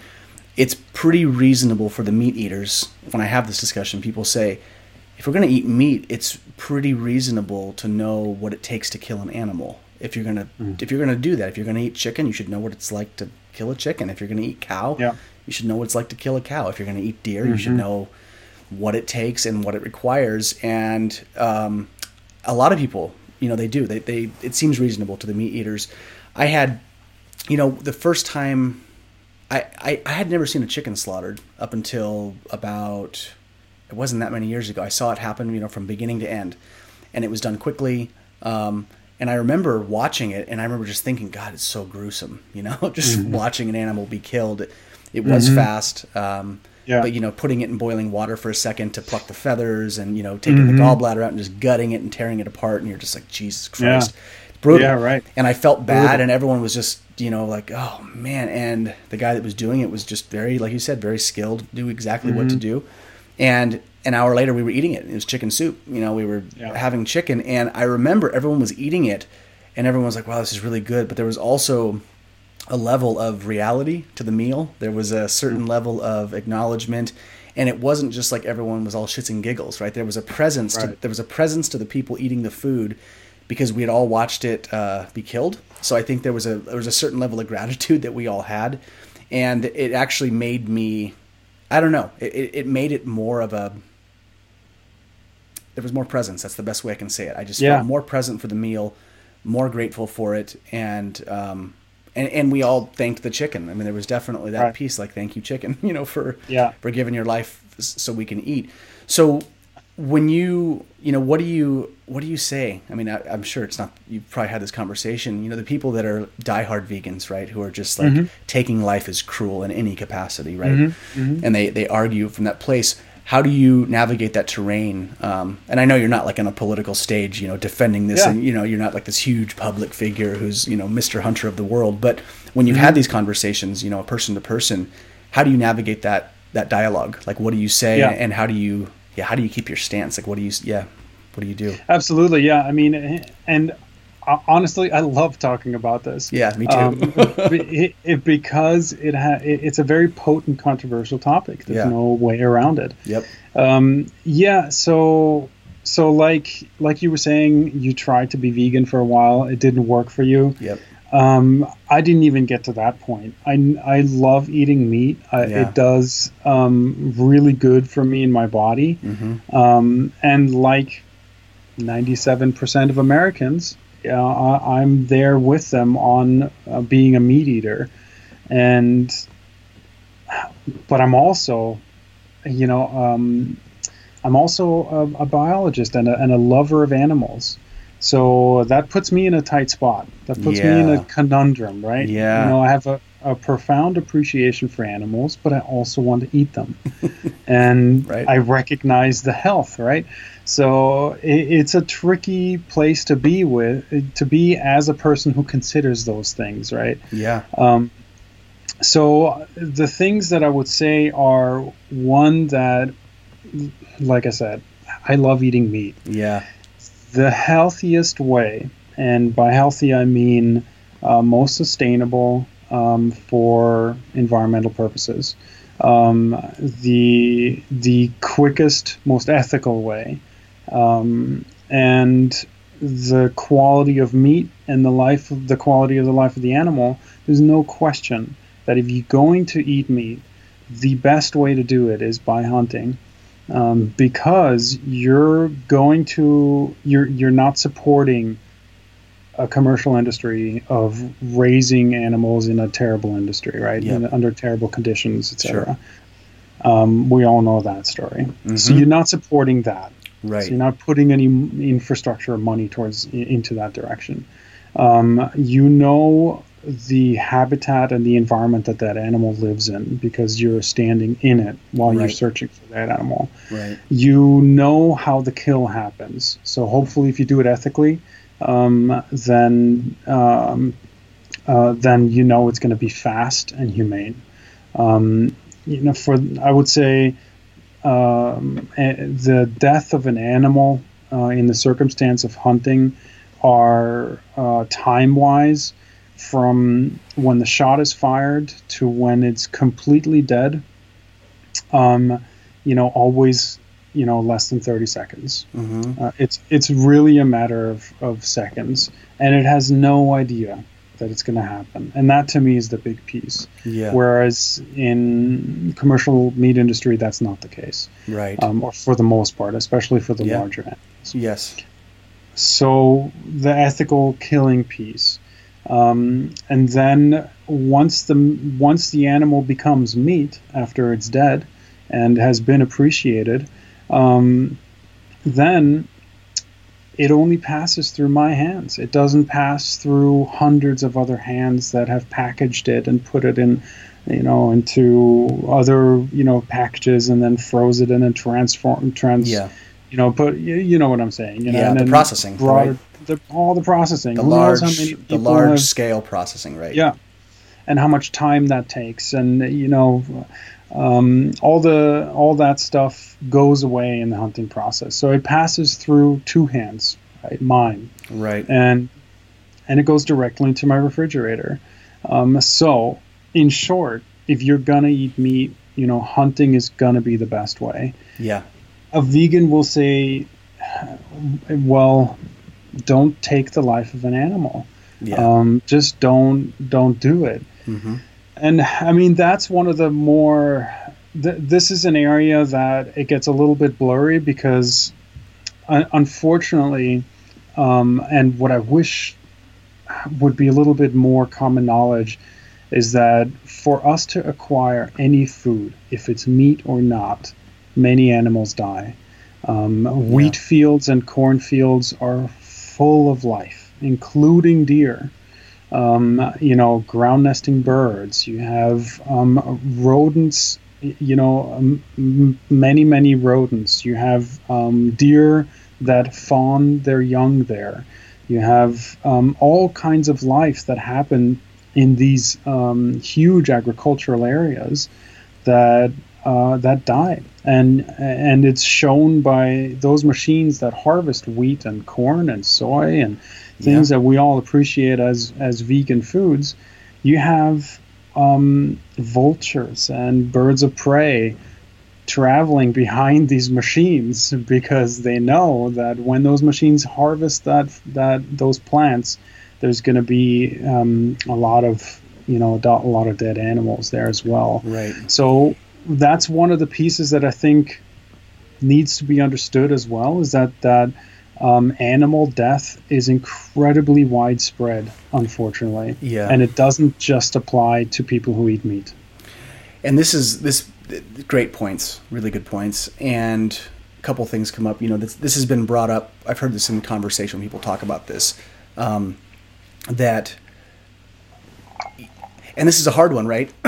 It's pretty reasonable for the meat eaters. When I have this discussion, people say, if we're going to eat meat, it's pretty reasonable to know what it takes to kill an animal. If you're gonna, if you're gonna do that, if you're gonna eat chicken, you should know what it's like to kill a chicken. If you're gonna eat cow, Yeah. you should know what it's like to kill a cow. If you're going to eat deer, you should know what it takes and what it requires. And um, a lot of people, you know, they do. They, they it seems reasonable to the meat eaters. I had, you know, the first time I, I I had never seen a chicken slaughtered up until about it wasn't that many years ago. I saw it happen, you know, from beginning to end, and it was done quickly. Um, and I remember watching it, and I remember just thinking, God, it's so gruesome, you know, (laughs) just watching an animal be killed. It, it was fast, um, Yeah. but you know, putting it in boiling water for a second to pluck the feathers, and you know, taking the gallbladder out and just gutting it and tearing it apart, and you're just like, Jesus Christ, brutal. Yeah, right. And I felt bad, Brutal. and everyone was just you know like, oh man. And the guy that was doing it was just very, like you said, very skilled, knew exactly what Mm-hmm. to do. And an hour later, we were eating it. It was chicken soup. You know, we were Yeah. having chicken, and I remember everyone was eating it, and everyone was like, wow, this is really good. But there was also a level of reality to the meal. There was a certain level of acknowledgement, and it wasn't just like everyone was all shits and giggles, right? There was a presence. To, there was a presence to the people eating the food because we had all watched it uh, be killed. So I think there was a there was a certain level of gratitude that we all had, and it actually made me. I don't know. It, it, it made it more of a. There was more presence. That's the best way I can say it. I just Yeah. felt more present for the meal, more grateful for it, and um, and and we all thanked the chicken. I mean, there was definitely that Right. piece, like thank you, chicken, (laughs) you know, for Yeah. for giving your life so we can eat. So when you you know what do you what do you say? I mean, I, I'm sure it's not. You've probably had this conversation. You know, the people that are diehard vegans, right, who are just like mm-hmm. taking life as cruel in any capacity, right, mm-hmm. Mm-hmm. and they they argue from that place. How do you navigate that terrain? Um, and I know you're not like on a political stage, you know, defending this, Yeah. and you know, you're not like this huge public figure who's you know Mr. Hunter of the world. But when you've had these conversations, you know, person to person, how do you navigate that that dialogue? Like, what do you say, Yeah. and how do you yeah, how do you keep your stance? Like, what do you yeah, what do you do? Absolutely, yeah. I mean, and honestly, I love talking about this. Yeah, me too. Um, (laughs) it, it, because it, ha- it it's a very potent, controversial topic. There's Yeah. no way around it. Yep. Um, yeah. So, so like like you were saying, you tried to be vegan for a while. It didn't work for you. Yep. Um, I didn't even get to that point. I, I love eating meat. I, Yeah. It does um, really good for me in my body. Mm-hmm. Um, and like 97% of Americans, yeah, I, I'm there with them on uh, being a meat eater. And, but I'm also, you know, um, I'm also a, a biologist and a, and a lover of animals. So that puts me in a tight spot. That puts me in a conundrum, right? Yeah. You know, I have a, a profound appreciation for animals, but I also want to eat them. (laughs) and Right. I recognize the health, right? So it, it's a tricky place to be with, to be as a person who considers those things, right? Yeah. Um, so the things that I would say are one that, like I said, I love eating meat. Yeah. The healthiest way, and by healthy I mean uh, most sustainable um, for environmental purposes, um, the the quickest, most ethical way, um, and the quality of meat and the life of the quality of the life of the animal. There's no question that if you're going to eat meat, the best way to do it is by hunting um, because you're going to you're you're not supporting a commercial industry of raising animals in a terrible industry, right? Yeah. In, under terrible conditions, etc. Sure. Um, we all know that story. So Mhm. you're not supporting that. Right. So you're not putting any infrastructure or money towards into that direction. Um, you know the habitat and the environment that that animal lives in because you're standing in it while you're searching for that animal. right. You know how the kill happens. So hopefully, if you do it ethically, um, then um, uh, then you know it's going to be fast and humane. Um, you know, for I would say um, the death of an animal uh, in the circumstance of hunting are uh, time wise from when the shot is fired to when it's completely dead. Um, you know, always you know less than 30 seconds. Mm-hmm. Uh, it's it's really a matter of, of seconds, and it has no idea that it's going to happen. And that to me is the big piece. Yeah. Whereas in commercial meat industry, that's not the case, right. um, or for the most part, especially for the Yeah. larger animals. yes. So the ethical killing piece, um, and then once the once the animal becomes meat after it's dead and has been appreciated, um, then it only passes through my hands. It doesn't pass through hundreds of other hands that have packaged it and put it in, you know, into other you know packages and then froze it and then transform trans Yeah. you know, put you, you know what I'm saying. You know, Yeah, and the then processing, broader, right? the, all the processing, the Who large the large have- scale processing right yeah, and how much time that takes, and you know, um, all the all that stuff goes away in the hunting process. So it passes through two hands, right? Mine, right and and it goes directly into my refrigerator. Um, so, in short, if you're gonna eat meat, you know, hunting is gonna be the best way. yeah A vegan will say, well, don't take the life of an animal. yeah Um, just don't don't do it. hmm And I mean, that's one of the more. Th- this is an area that it gets a little bit blurry because, un- unfortunately, um, and what I wish would be a little bit more common knowledge is that for us to acquire any food, if it's meat or not, many animals die. Um, Wheat fields and corn fields are full of life, including deer um, you know, ground nesting birds. You have um, rodents. You know, um, m- many many rodents. You have um, deer that fawn their young there. You have um, all kinds of life that happen in these um, huge agricultural areas that uh, that die, and and it's shown by those machines that harvest wheat and corn and soy and things that we all appreciate as as vegan foods. You have um, vultures and birds of prey traveling behind these machines (laughs) because they know that when those machines harvest that that those plants, there's going to be um, a lot of you know a lot of dead animals there as well. right So that's one of the pieces that I think needs to be understood as well is that that um, animal death is incredibly widespread, unfortunately, yeah. And it doesn't just apply to people who eat meat. and this is this great points really good points. And a couple things come up you know this, this has been brought up i've heard this in conversation when people talk about this um, that and this is a hard one right (clears throat)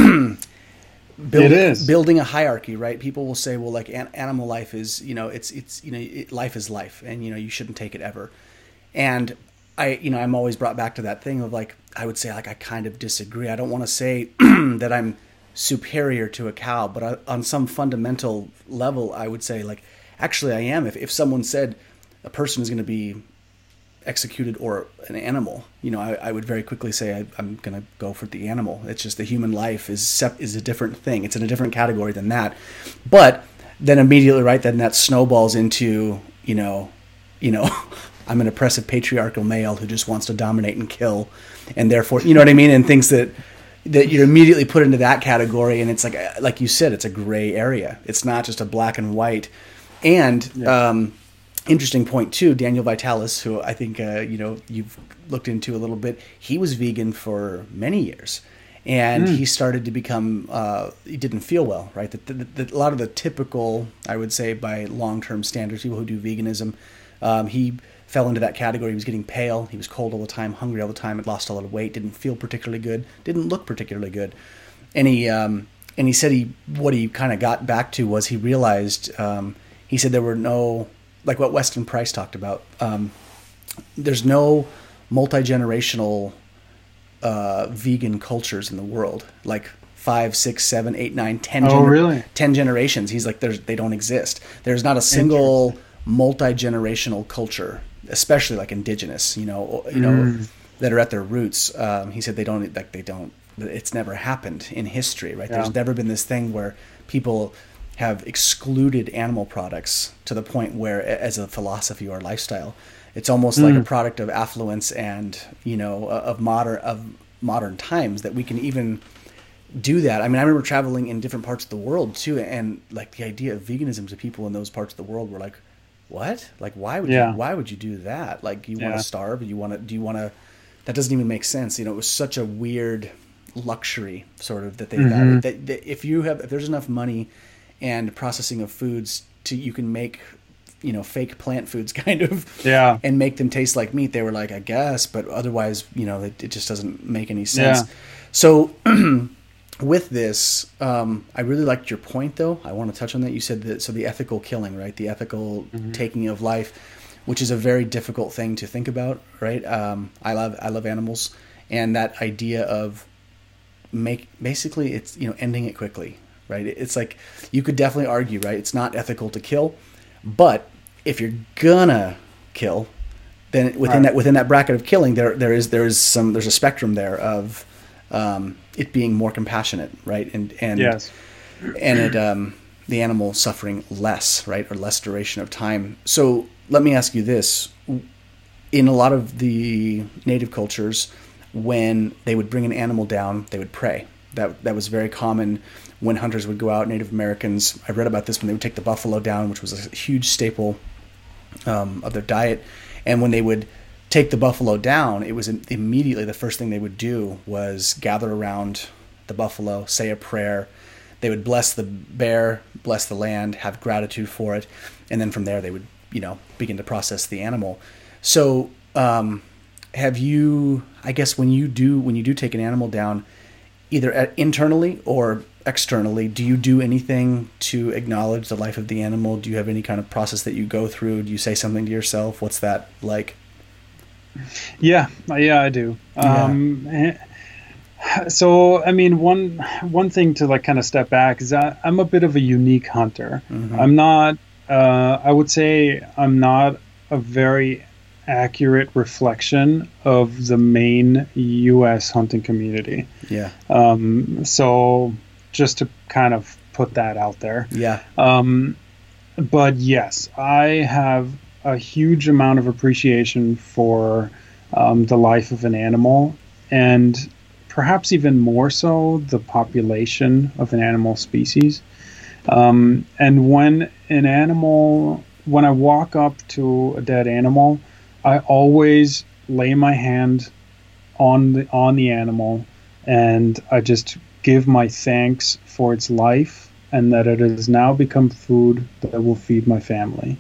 Building, It is. building a hierarchy right? People will say well like an, animal life is you know it's it's you know it, life is life and you know you shouldn't take it ever. And i you know i'm always brought back to that thing of like i would say like i kind of disagree. I don't want to say (clears throat) that i'm superior to a cow but I, on some fundamental level i would say like actually i am. If, if someone said a person is going to be executed or an animal. You know i, I would very quickly say I, i'm going to go for the animal. It's just the human life is sep- is a different thing. It's in a different category than that. But then immediately right then that snowballs into you know you know (laughs) i'm an oppressive patriarchal male who just wants to dominate and kill. And therefore you know what i mean? And things that that you're immediately put into that category and it's like like you said it's a gray area. It's not just a black and white. And um interesting point too daniel vitalis who i think uh, you know you've looked into a little bit he was vegan for many years. And he started to become uh, he didn't feel well right? The, the, the, a lot of the typical i would say by long-term standards people who do veganism um, he fell into that category. He was getting pale. He was cold all the time hungry all the time had lost a lot of weight didn't feel particularly good didn't look particularly good. And he um, and he said he what he kind of got back to was he realized um, he said there were no like what Weston Price talked about. Um, there's no multi generational uh, vegan cultures in the world like five, six, seven, eight, nine, ten. Oh, really? Ten generations. He's like, there's they don't exist. There's not a single multi generational culture, especially like indigenous. You know, you know Mm. that are at their roots. Um, he said they don't like they don't. It's never happened in history, right? Yeah. There's never been this thing where people have excluded animal products to the point where, as a philosophy or lifestyle, it's almost like a product of affluence and you know of modern of modern times that we can even do that. I mean, I remember traveling in different parts of the world too, and like the idea of veganism to people in those parts of the world were like, "What? Like, why would Yeah. you? Why would you do that? Like, you want to starve? You want to? Do you want to? That doesn't even make sense. You know, it was such a weird luxury, sort of, that they Mhm. got. That, that if you have, if there's enough money and processing of foods to, you can make, you know, fake plant foods (laughs) kind of, Yeah. and make them taste like meat. They were like, I guess, but otherwise, you know, it, it just doesn't make any sense. Yeah. So (clears throat) with this, um, I really liked your point, though. I want to touch on that. You said that so the ethical killing, right? The ethical mm-hmm. taking of life, which is a very difficult thing to think about, right? Um, I love I love animals, and that idea of make basically it's you know ending it quickly, right? It's like you could definitely argue, right? It's not ethical to kill, but if you're gonna kill, then within right. that within that bracket of killing, there there is there is some there's a spectrum there of um, it being more compassionate, right? And and yes. and it um, the animal suffering less, right, or less duration of time. So let me ask you this: in a lot of the native cultures, when they would bring an animal down, they would pray. That that was very common when hunters would go out. Native Americans, I read about this when they would take the buffalo down, which was a huge staple um, of their diet, and when they would take the buffalo down, it was immediately the first thing they would do was gather around the buffalo, say a prayer. They would bless the bear, bless the land, have gratitude for it, and then from there they would, you know, begin to process the animal. So, um, have you? I guess when you do when you do take an animal down, either internally or externally, do you do anything to acknowledge the life of the animal? Do you have any kind of process that you go through? Do you say something to yourself? What's that like? Yeah, yeah, I do. Yeah. Um, eh, so, I mean, one one thing to like kind of step back is I, am a bit of a unique hunter. Mm-hmm. I'm not. Uh, I would say I'm not a very accurate reflection of the main U.S. hunting community. Yeah. Um, so, just to kind of put that out there. Yeah. Um, but yes, I have a huge amount of appreciation for um, the life of an animal and perhaps even more so the population of an animal species. Um, and when an animal, when I walk up to a dead animal, I always lay my hand on the on the animal and I just give my thanks for its life and that it has now become food that will feed my family.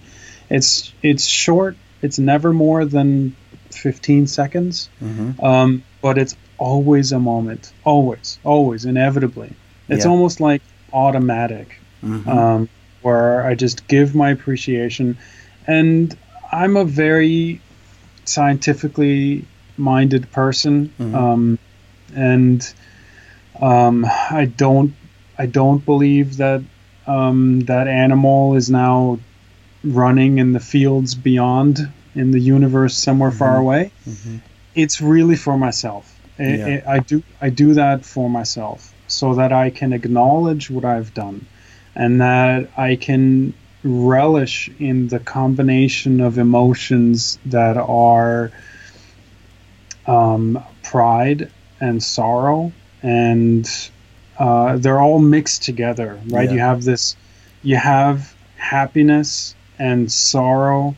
It's it's short. It's never more than 15 seconds, mm-hmm. um, but it's always a moment. Always, always, inevitably. It's yeah. almost like automatic, mm-hmm. um, where I just give my appreciation, and I'm a very scientifically minded person, mm-hmm. um, and um, I don't I don't believe that um, that animal is now running in the fields beyond in the universe somewhere mm-hmm. far away. Mm-hmm. It's really for myself. It, yeah. it, I do I do that for myself so that I can acknowledge what I've done and that I can relish in the combination of emotions that are um, pride and sorrow and uh, they're all mixed together right yeah. you have this you have happiness and sorrow,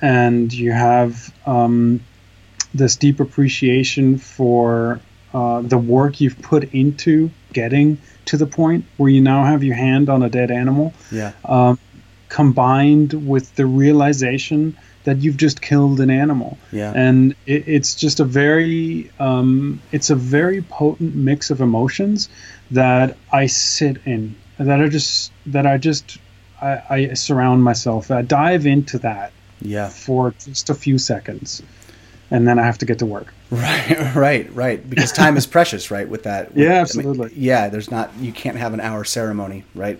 and you have um, this deep appreciation for uh, the work you've put into getting to the point where you now have your hand on a dead animal. Yeah. Um, combined with the realization that you've just killed an animal. Yeah. And it, it's just a very, um, it's a very potent mix of emotions that I sit in, that I just, that I just I, I surround myself. I dive into that. Yeah. For just a few seconds, and then I have to get to work. (laughs) Right, right, right. Because time is precious, right? With that. With, (laughs) yeah, absolutely. I mean, yeah, there's not. You can't have an hour ceremony, right?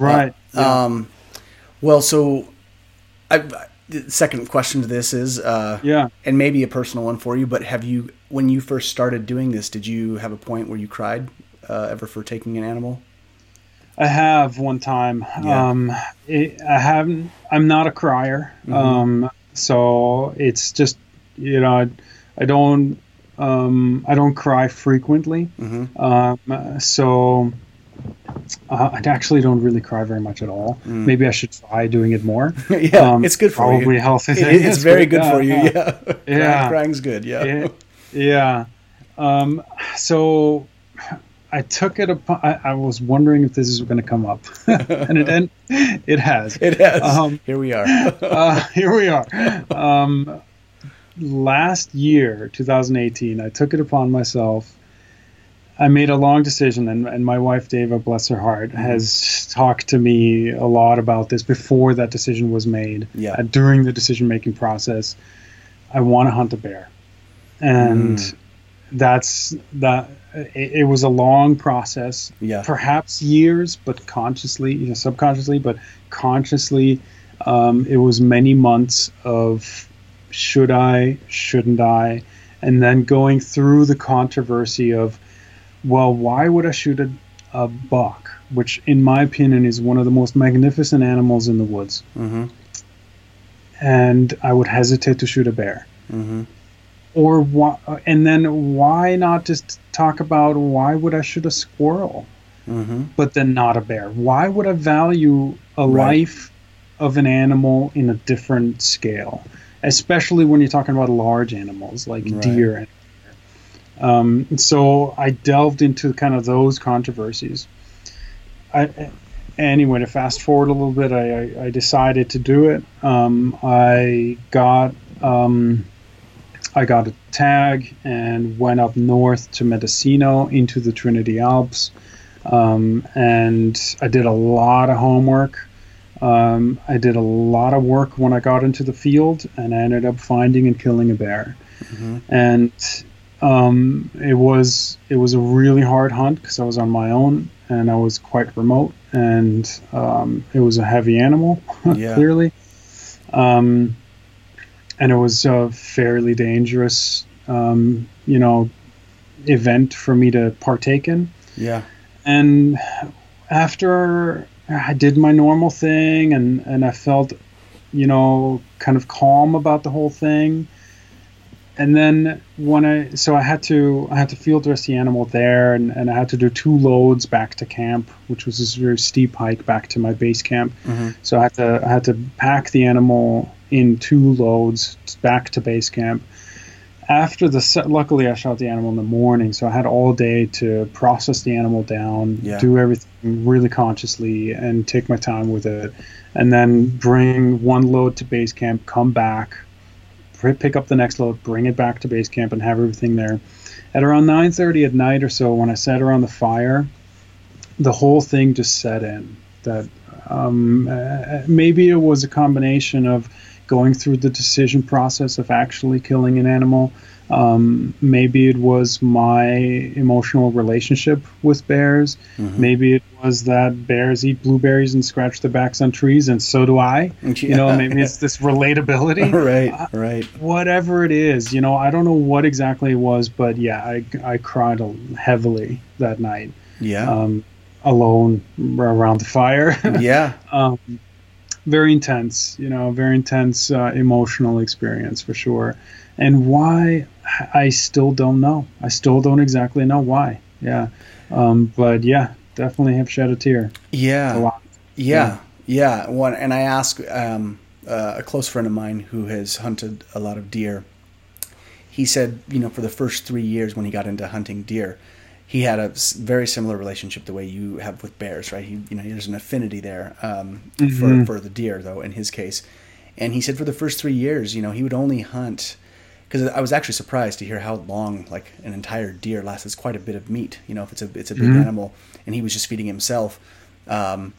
Right. Uh, yeah. Um. Well, so, I. The second question to this is, uh, yeah, and maybe a personal one for you, but have you, when you first started doing this, did you have a point where you cried uh, ever for taking an animal? I have one time. Yeah. Um, it, I haven't. I'm not a crier. Mm-hmm. Um, so it's just you know I, I don't um, I don't cry frequently. Mm-hmm. Um, so uh, I actually don't really cry very much at all. Mm. Maybe I should try doing it more. (laughs) yeah, um, it's good for probably you. healthy. It, it's very good for you. Yeah, yeah. (laughs) yeah. Crying's good. Yeah, yeah. yeah. Um, so I took it upon. I, I, was wondering if this is going to come up, (laughs) and it and it has. It has. Um, here we are. uh, here we are. Um, last year, 2018, I took it upon myself I made a long decision, and, and my wife, Deva, bless her heart, Mm-hmm. has talked to me a lot about this before that decision was made. Yeah. Uh, during the decision making process, I want to hunt a bear, and Mm. that's that. It, it was a long process, Yeah. perhaps years, but consciously, you know, subconsciously, but consciously, um, it was many months of should I, shouldn't I, and then going through the controversy of, well, why would I shoot a, a buck, which in my opinion is one of the most magnificent animals in the woods, Mm-hmm. and I would hesitate to shoot a bear. Mm-hmm. Or why, and then why not just talk about why would I shoot a squirrel? Mm-hmm. but then not a bear. Why would I value a Right. life of an animal in a different scale, especially when you're talking about large animals like Right. deer? Um, so I delved into kind of those controversies. I, anyway, to fast forward a little bit, I, I, decided to do it. Um, I got um, I got a tag and went up north to Mendocino into the Trinity Alps. Um, and I did a lot of homework. Um, I did a lot of work when I got into the field, and I ended up finding and killing a bear. Mhm. And um, it was it was a really hard hunt because I was on my own and I was quite remote, and um, it was a heavy animal, (laughs) Yeah. clearly. Um, and it was a fairly dangerous, um, you know, event for me to partake in Yeah. and after I did my normal thing and and I felt you know kind of calm about the whole thing and then when I so I had to I had to field dress the animal there and, and I had to do two loads back to camp which was this very steep hike back to my base camp Mhm. so I had to I had to pack the animal in two loads back to base camp after the luckily I shot the animal in the morning, so I had all day to process the animal down, Yeah. do everything really consciously, and take my time with it, and then bring one load to base camp, come back, pick up the next load, bring it back to base camp, and have everything there. At around 9:30 at night or so, when I sat around the fire, the whole thing just set in. That um, uh, maybe it was a combination of going through the decision process of actually killing an animal. Um, maybe it was my emotional relationship with bears. Mhm. Maybe it was that bears eat blueberries and scratch their backs on trees, and so do I. (laughs) You know, maybe it's this relatability. (laughs) right. Right. Whatever it is, you know, I don't know what exactly it was, but yeah, I, I cried heavily that night, Yeah. um, alone around the fire. (laughs) yeah. um, very intense, you know, very intense uh, emotional experience for sure. And why, I still don't know. I still don't exactly know why. Yeah. Um, but yeah, definitely have shed a tear. Yeah. A lot. Yeah, yeah. One, and I asked um, uh, a close friend of mine who has hunted a lot of deer. He said, you know, for the first three years when he got into hunting deer, he had a very similar relationship the way you have with bears, right? He, you know, there's an affinity there um, Mhm. for for the deer, though, in his case. And he said for the first three years, you know, he would only hunt because I was actually surprised to hear how long like an entire deer lasts. It's quite a bit of meat, you know, if it's a it's a big Mhm. animal, and he was just feeding himself. Um,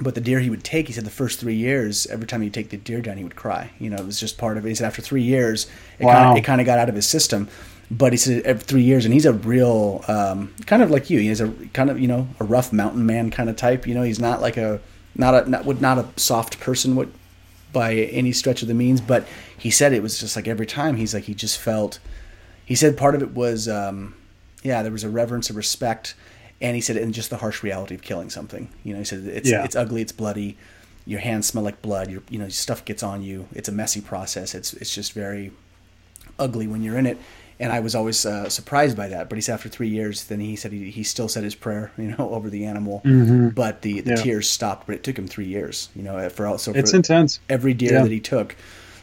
but the deer he would take, he said the first three years, every time he'd take the deer down, he would cry. You know, it was just part of it. He said after three years, it Wow. it kind of got out of his system. But he said every three years, and he's a real um, kind of like you. He's a kind of you know a rough mountain man kind of type. You know, he's not like a not a not would not a soft person would by any stretch of the means. But he said it was just like every time he's like he just felt. He said part of it was um, yeah there was a reverence, a respect, and he said and just the harsh reality of killing something. You know, he said it's Yeah. it's ugly, it's bloody, your hands smell like blood. Your you know stuff gets on you. It's a messy process. It's it's just very ugly when you're in it. And I was always uh, surprised by that. But he said after three years, then he said he, he still said his prayer, (laughs) you know, over the animal. Mhm. But the, the Yeah. tears stopped. But it took him three years, you know, for also It's intense. every deer Yeah. that he took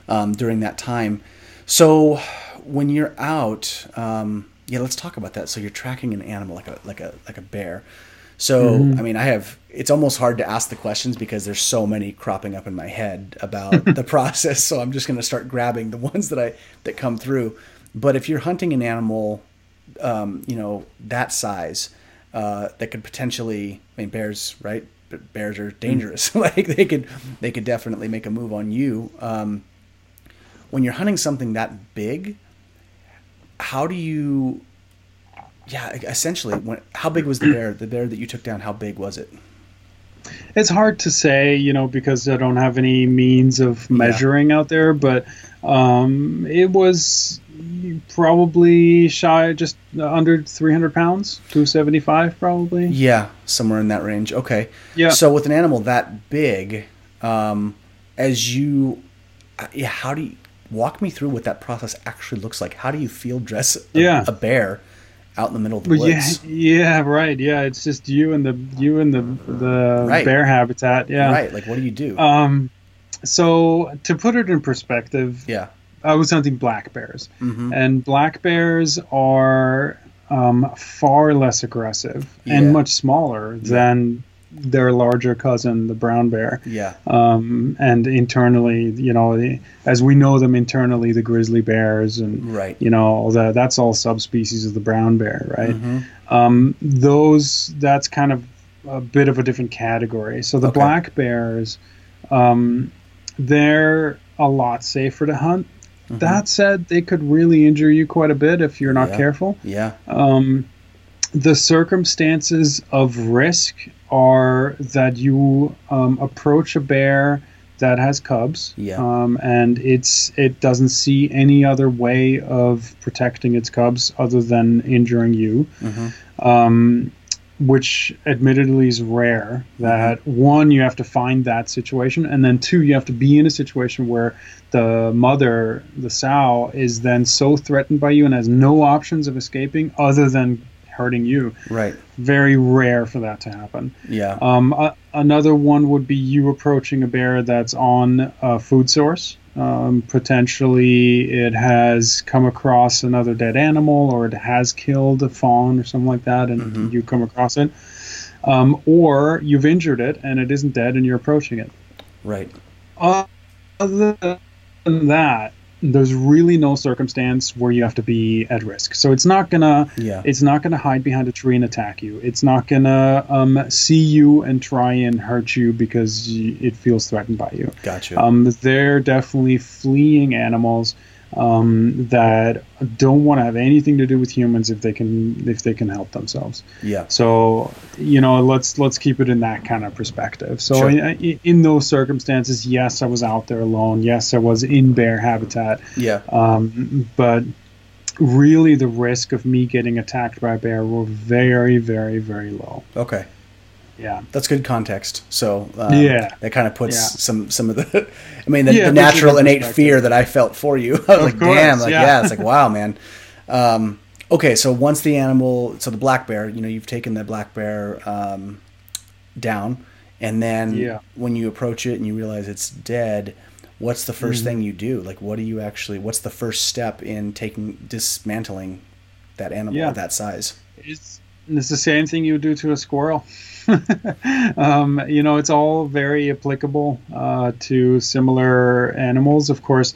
um, during that time. So when you're out, um, yeah, let's talk about that. So you're tracking an animal like a like a like a bear. So Mm-hmm. I mean, I have. It's almost hard to ask the questions because there's so many cropping up in my head about (laughs) the process. So I'm just going to start grabbing the ones that I that come through. But if you're hunting an animal um, you know, that size uh, that could potentially, I mean, bears, right? Bears are dangerous. (laughs) like they could, they could definitely make a move on you. Um, when you're hunting something that big, how do you? Yeah, essentially, when, how big was the bear? The bear that you took down, how big was it? It's hard to say, you know, because I don't have any means of measuring yeah. out there, but um, it was probably shy just under 300 pounds 275 probably. Yeah somewhere in that range. Okay. Yeah. So with an animal that big um, as you uh, how do you walk me through what that process actually looks like. How do you field dress a, yeah. a bear out in the middle of the woods? yeah, yeah right yeah. It's just you and the you and the the right. bear habitat yeah. Right like what do you do? Um so to put it in perspective yeah I was hunting black bears, mm-hmm. and black bears are um, far less aggressive yeah. and much smaller yeah. than their larger cousin, the brown bear. Yeah. Um, and internally, you know, the, as we know them internally, the grizzly bears and right. you know, the, that's all subspecies of the brown bear, right? Mm-hmm. Um, those that's kind of a bit of a different category. So the okay. black bears, um, they're a lot safer to hunt Mm-hmm. That said, they could really injure you quite a bit if you're not yeah. careful. Yeah. Um, the circumstances of risk are that you um, approach a bear that has cubs, yeah. um, and it's it doesn't see any other way of protecting its cubs other than injuring you. Mm-hmm. Um, which admittedly is rare that one you have to find that situation and then two you have to be in a situation where the mother the sow is then so threatened by you and has no options of escaping other than hurting you. Right. Very rare for that to happen. Yeah. Um, a, another one would be you approaching a bear that's on a food source um, potentially, it has come across another dead animal, or it has killed a fawn, or something like that, and mm-hmm. you come across it. Um, or you've injured it, and it isn't dead, and you're approaching it. Right. Other than that, there's really no circumstance where you have to be at risk. So it's not gonna yeah. it's not gonna hide behind a tree and attack you. It's not gonna um, see you and try and hurt you because it feels threatened by you. Gotcha. Um, they're definitely fleeing animals um, that don't want to have anything to do with humans if they can if they can help themselves. Yeah. So you know, let's let's keep it in that kind of perspective. So sure. in, in, those circumstances, yes, I was out there alone. Yes, I was in bear habitat. Yeah. Um, but really, the risk of me getting attacked by a bear were very, very, very low. Okay yeah that's good context so um, yeah that kind of puts yeah. some some of the (laughs) i mean the, yeah, the natural innate fear that i felt for you (laughs) i was of like course, damn like yeah. yeah. it's like (laughs) wow man um, okay so once the animal so the black bear you know you've taken the black bear um, down and then when you approach it and you realize it's dead what's the 1st mm-hmm. thing you do like what do you actually what's the first step in taking dismantling that animal yeah. that size it's it's the same thing you would do to a squirrel (laughs) um, you know, it's all very applicable uh, to similar animals. Of course,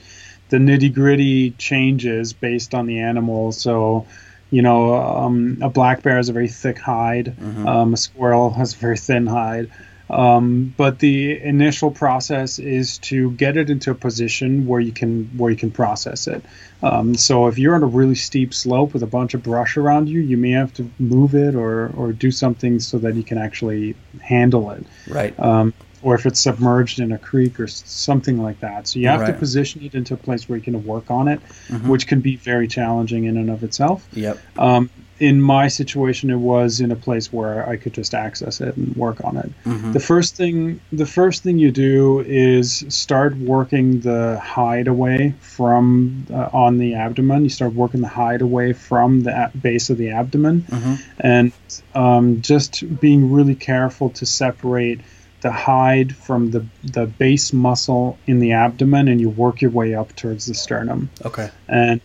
the nitty gritty changes based on the animal. So, you know, um, a black bear has a very thick hide. Mm-hmm. Um, a squirrel has a very thin hide. Um, but the initial process is to get it into a position where you can where you can process it. Um, so if you're on a really steep slope with a bunch of brush around you, you may have to move it or or do something so that you can actually handle it. Right. Um, or if it's submerged in a creek or something like that. So you have right. to position it into a place where you can work on it, mm-hmm. which can be very challenging in and of itself. Yep. Um, in my situation, it was in a place where I could just access it and work on it. Mm-hmm. The first thing, the first thing you do is start working the hide away from uh, on the abdomen. You start working the hide away from the base of the abdomen, mm-hmm. and um, just being really careful to separate the hide from the the base muscle in the abdomen, and you work your way up towards the sternum. Okay. And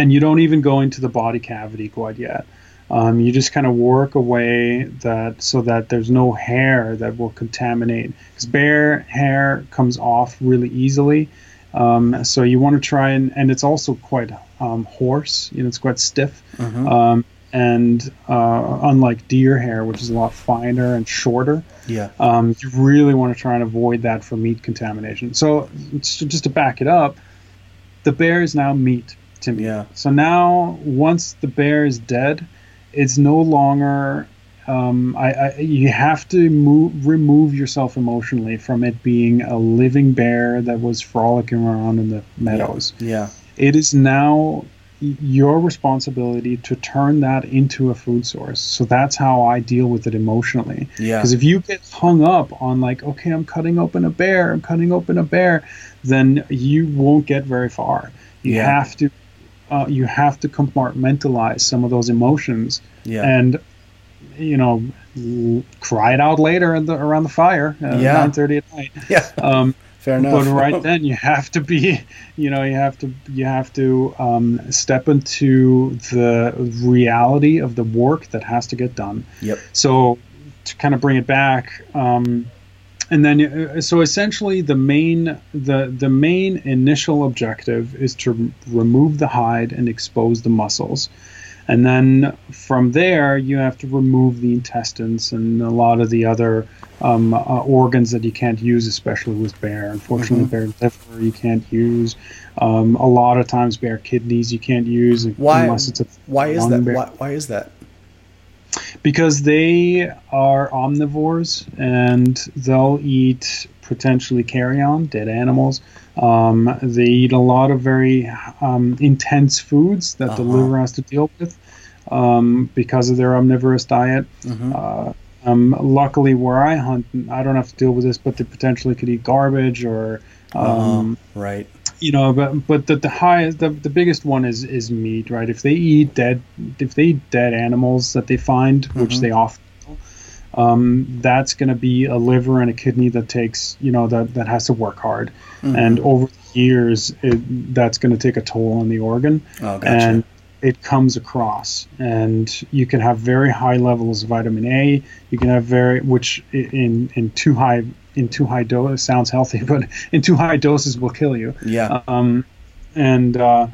and you don't even go into the body cavity quite yet. Um, you just kind of work away that so that there's no hair that will contaminate. Because bear hair comes off really easily, Um, so you want to try and and it's also quite um, hoarse. You know, it's quite stiff. Mhm. Um, and uh, unlike deer hair, which is a lot finer and shorter, Yeah. um, you really want to try and avoid that for meat contamination. So, so just to back it up, the bear is now meat to me. Yeah. So now, once the bear is dead, it's no longer. Um, I, I you have to move, remove yourself emotionally from it being a living bear that was frolicking around in the meadows. Yeah. It is now your responsibility to turn that into a food source. So that's how I deal with it emotionally. Yeah. Because if you get hung up on like, okay, I'm cutting open a bear, I'm cutting open a bear, then you won't get very far. You Yeah. have to, uh, you have to compartmentalize some of those emotions Yeah. and, you know, cry it out later in the, around the fire at Yeah. 9:30 at night. (laughs) yeah. Um, Fair enough. but right (laughs) then you have to be you know you have to you have to um, step into the reality of the work that has to get done Yep. so to kind of bring it back um, and then uh, so essentially the main the the main initial objective is to remove the hide and expose the muscles and then from there you have to remove the intestines and a lot of the other um, uh, organs that you can't use especially with bear unfortunately Mhm. bear liver you can't use um, a lot of times bear kidneys you can't use Why- unless it's a Why is that? Why, why is that? Because they are omnivores and they'll eat potentially carrion, dead animals. Um, they eat a lot of very um, intense foods that the Uh-huh. liver has to deal with um, because of their omnivorous diet. Mhm. Uh, um, luckily, where I hunt, I don't have to deal with this, but they potentially could eat garbage or. Um, Uh-huh. Right. You know but but the, the highest the, the biggest one is is meat right if they eat dead if they eat dead animals that they find which Mhm. they often um, that's going to be a liver and a kidney that takes you know that that has to work hard Mhm. and over the years it, that's going to take a toll on the organ oh, gotcha. and it comes across and you can have very high levels of vitamin A you can have very which in in too high in too high dose sounds healthy (laughs) but in too high doses will kill you yeah. um, and uh,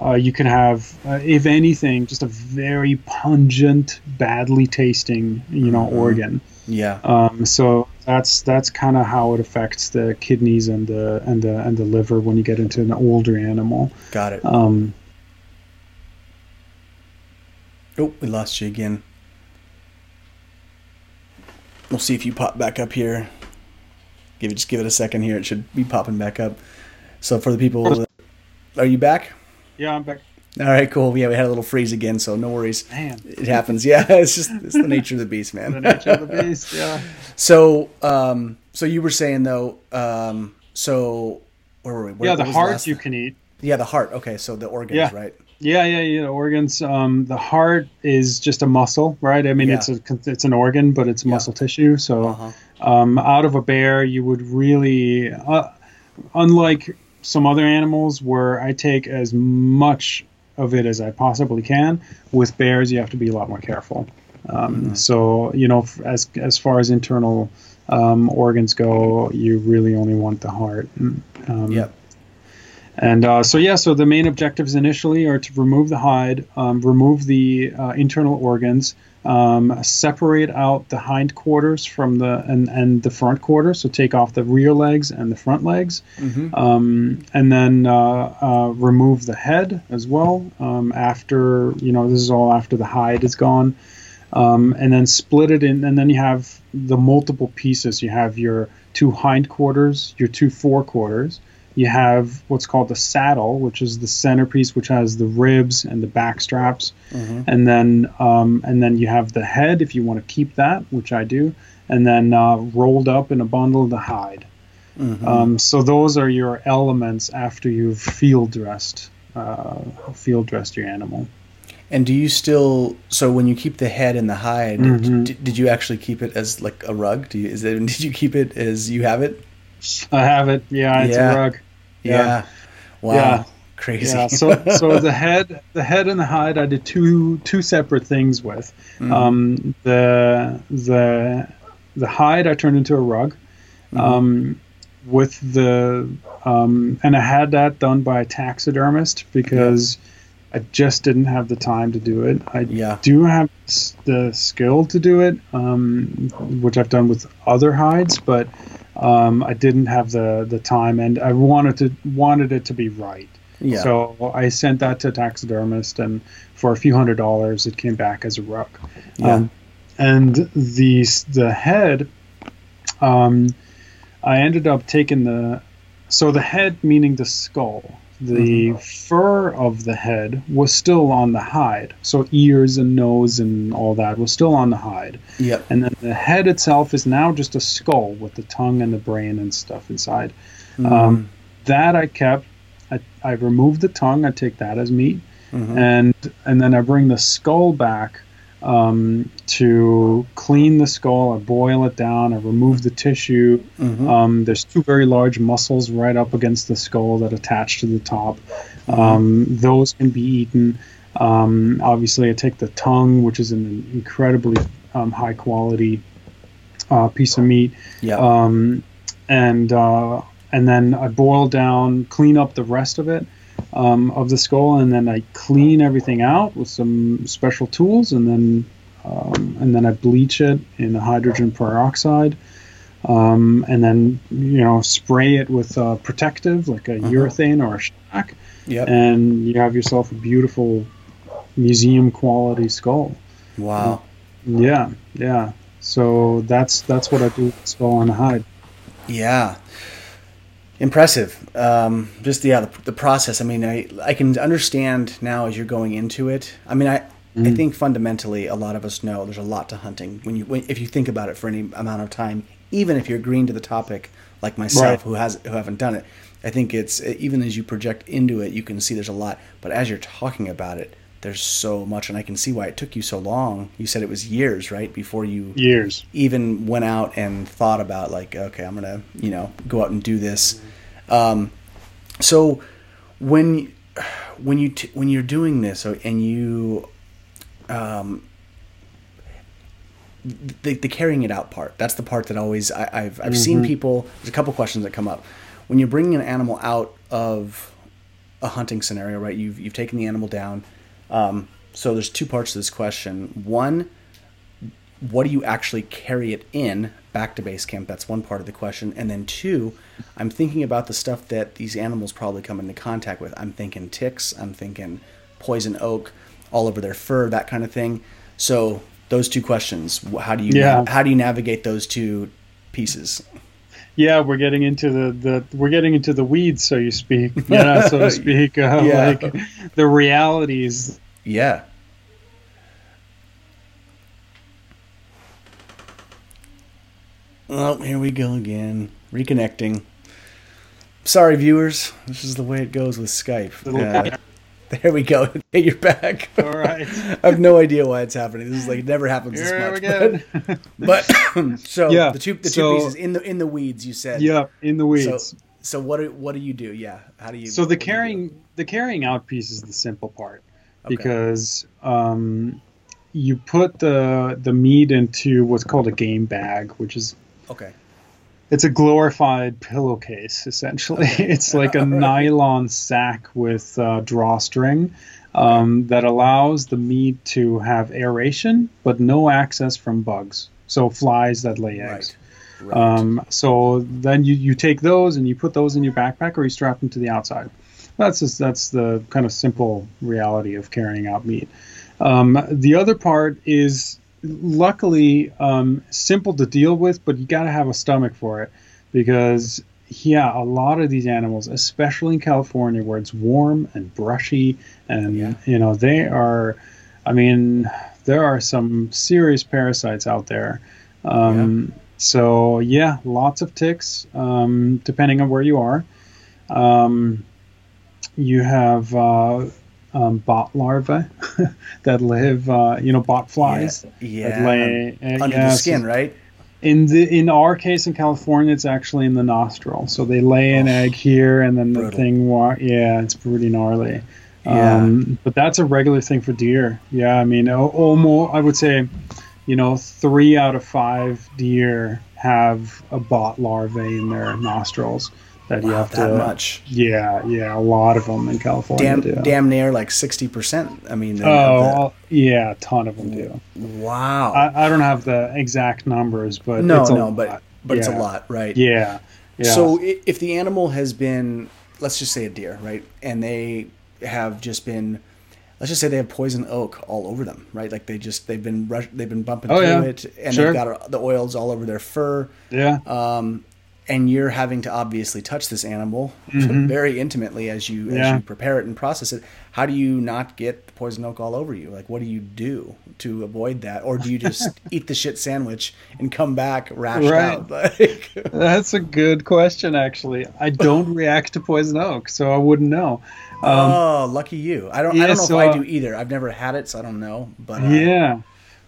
uh, you can have, uh, if anything, just a very pungent, badly tasting, you know, Mhm. organ. Yeah. Um, so that's that's kind of how it affects the kidneys and the and the and the liver when you get into an older animal. Got it. Um, Oh, we lost you again. We'll see if you pop back up here. Give it, just give it a second here. It should be popping back up. So for the people, are you back? yeah, I'm back. All right, cool. Yeah, we had a little freeze again, so no worries. Man, It happens. Yeah, (laughs) it's just it's the nature of the beast, man. the nature of the beast. (laughs) Yeah. So, um, so you were saying though, um, so where were we? Where, yeah, the what was heart you thing? can eat. Yeah, the heart. Okay, so the organs, Yeah. right? Yeah, yeah, yeah. Organs. Um, the heart is just a muscle, right? I mean, Yeah. it's a it's an organ, but it's Yeah. muscle tissue. So, Uh-huh. um, out of a bear, you would really, uh, unlike some other animals where I take as much of it as I possibly can. With bears, you have to be a lot more careful. Um, Mhm. So, you know, as as far as internal um, organs go, you really only want the heart. Um, Yep. And uh, so, yeah, so the main objectives initially are to remove the hide, um, remove the uh, internal organs, um, separate out the hindquarters from the and, and the front quarters. So take off the rear legs and the front legs, hmm um, and then uh, uh, remove the head as well. Um, after you know, this is all after the hide is gone, um, and then split it in, and then you have the multiple pieces. You have your two hindquarters, your two forequarters. You have what's called the saddle, which is the centerpiece, which has the ribs and the back straps, hmm and then um, and then you have the head if you want to keep that, which I do, and then uh, rolled up in a bundle the hide. hmm Um, so those are your elements after you've field dressed, uh, field dressed your animal. And do you still? So when you keep the head and the hide, Mhm. d- did you actually keep it as like a rug? Do you? Is it? (laughs) Did you keep it as you have it? I have it. Yeah, it's Yeah. a rug. Yeah. Yeah. Wow. Yeah. Crazy. Yeah. So (laughs) so the head, the head and the hide, I did two two separate things with. Mhm. Um, the the the hide I turned into a rug. Mhm. Um, with the um, and I had that done by a taxidermist because I just didn't have the time to do it. I Yeah. do have the skill to do it, um, which I've done with other hides, but um, I didn't have the the time, and I wanted to wanted it to be right. Yeah. So I sent that to a taxidermist, and for a few hundred dollars, it came back as a rook. Yeah. Um, and the the head, um, I ended up taking the so the head meaning the skull. The fur of the head was still on the hide, so ears and nose and all that was still on the hide. Yep. And then the head itself is now just a skull with the tongue and the brain and stuff inside. Um, that I kept. I, I removed the tongue. I take that as meat, Mhm. and and then I bring the skull back um, to clean the skull. I boil it down. I remove the tissue. Mhm. Um, there's two very large muscles right up against the skull that attach to the top. Um, those can be eaten. Um, obviously, I take the tongue, which is an incredibly um, high quality uh, piece of meat yeah. um, and uh, and then I boil down, clean up the rest of it um, of the skull, and then I clean everything out with some special tools, and then um, and then I bleach it in hydrogen peroxide, um, and then you know spray it with uh, protective like a urethane or a shellac, yep. and you have yourself a beautiful museum quality skull. wow. Yeah, yeah. So that's that's what I do with the skull on the hide. Yeah. Impressive. Um, just yeah, the, the process. I mean, I I can understand now as you're going into it. I mean, I I think fundamentally a lot of us know there's a lot to hunting when you when, if you think about it for any amount of time, even if you're green to the topic like myself Right. who has who haven't done it. I think it's even as you project into it, you can see there's a lot. But as you're talking about it, there's so much, and I can see why it took you so long. You said it was years, right, before you Years. even went out and thought about like okay i'm gonna you know go out and do this um, so when when you t- when you're doing this and you um, the, the carrying it out part that's the part that always I, i've i've seen people there's a couple questions that come up when you're bringing an animal out of a hunting scenario right you've you've taken the animal down um, so there's two parts to this question one what do you actually carry it in back to base camp? That's one part of the question. And then two, I'm thinking about the stuff that these animals probably come into contact with. I'm thinking ticks, I'm thinking poison oak all over their fur, that kind of thing. So those two questions, how do you Yeah. how do you navigate those two pieces? Yeah, we're getting into the, the we're getting into the weeds, so you speak. (laughs) Yeah, so to speak. Uh, Yeah. Like the realities. Yeah. Oh, here we go again. Reconnecting. Sorry, viewers. This is the way it goes with Skype. Uh, (laughs) there we go. (laughs) Hey, you're back. All right. (laughs) I have no idea why it's happening. This is like it never happens Here this we much. go. But, but (clears throat) so Yeah, the two the two so- pieces in the in the weeds. You said. yeah, in the weeds. so what do, what do you do? Yeah. How do you? So, the do you do? carrying the carrying out piece is the simple part Okay. because um, you put the the meat into what's called a game bag, which is Okay. It's a glorified pillowcase essentially. (laughs) It's like a (laughs) nylon sack with uh, drawstring um, that allows the meat to have aeration but no access from bugs. So flies that lay eggs. Right. Right. um, so then you, you take those and you put those in your backpack or you strap them to the outside. That's just, that's the kind of simple reality of carrying out meat. Um, the other part is luckily um, simple to deal with, but you got to have a stomach for it because, yeah, a lot of these animals, especially in California where it's warm and brushy, and Yeah. you know they are. I mean, there are some serious parasites out there. Um, So yeah, lots of ticks, um, depending on where you are. Um, you have uh, um, bot larvae (laughs) that live, uh, you know, bot flies Yeah. that lay uh, Under yeah, the so skin, right? In the in our case in California, it's actually in the nostril. So they lay an Oh, egg here, and then the thing, wa- yeah, it's pretty gnarly. Yeah. Um, but that's a regular thing for deer. Yeah, I mean, almost I would say, you know, three out of five deer have a bot larvae in their nostrils that you Wow, have that to. much. Yeah, yeah, a lot of them in California. Damn, do. damn near like sixty percent. I mean, Oh, well, yeah, a ton of them do. wow. I, I don't have the exact numbers, but no, no, lot. but but it's a lot, right? Yeah, yeah. So if the animal has been, let's just say a deer, right, and they have just been, let's just say they have poison oak all over them, right? Like they just they've been rush, they've been bumping Oh, through yeah. it, and Sure. they've got the oils all over their fur, yeah, um, and you're having to obviously touch this animal very intimately as you as Mm-hmm. You prepare it and process it. How do you not get the poison oak all over you? Like, what do you do to avoid that, or do you just (laughs) eat the shit sandwich and come back rashed Right. out? (laughs) Like, that's a good question. Actually, I don't (laughs) react to poison oak, so I wouldn't know. oh, lucky you! I don't. I don't know so, if I do either. I've never had it, so I don't know. But uh, Yeah,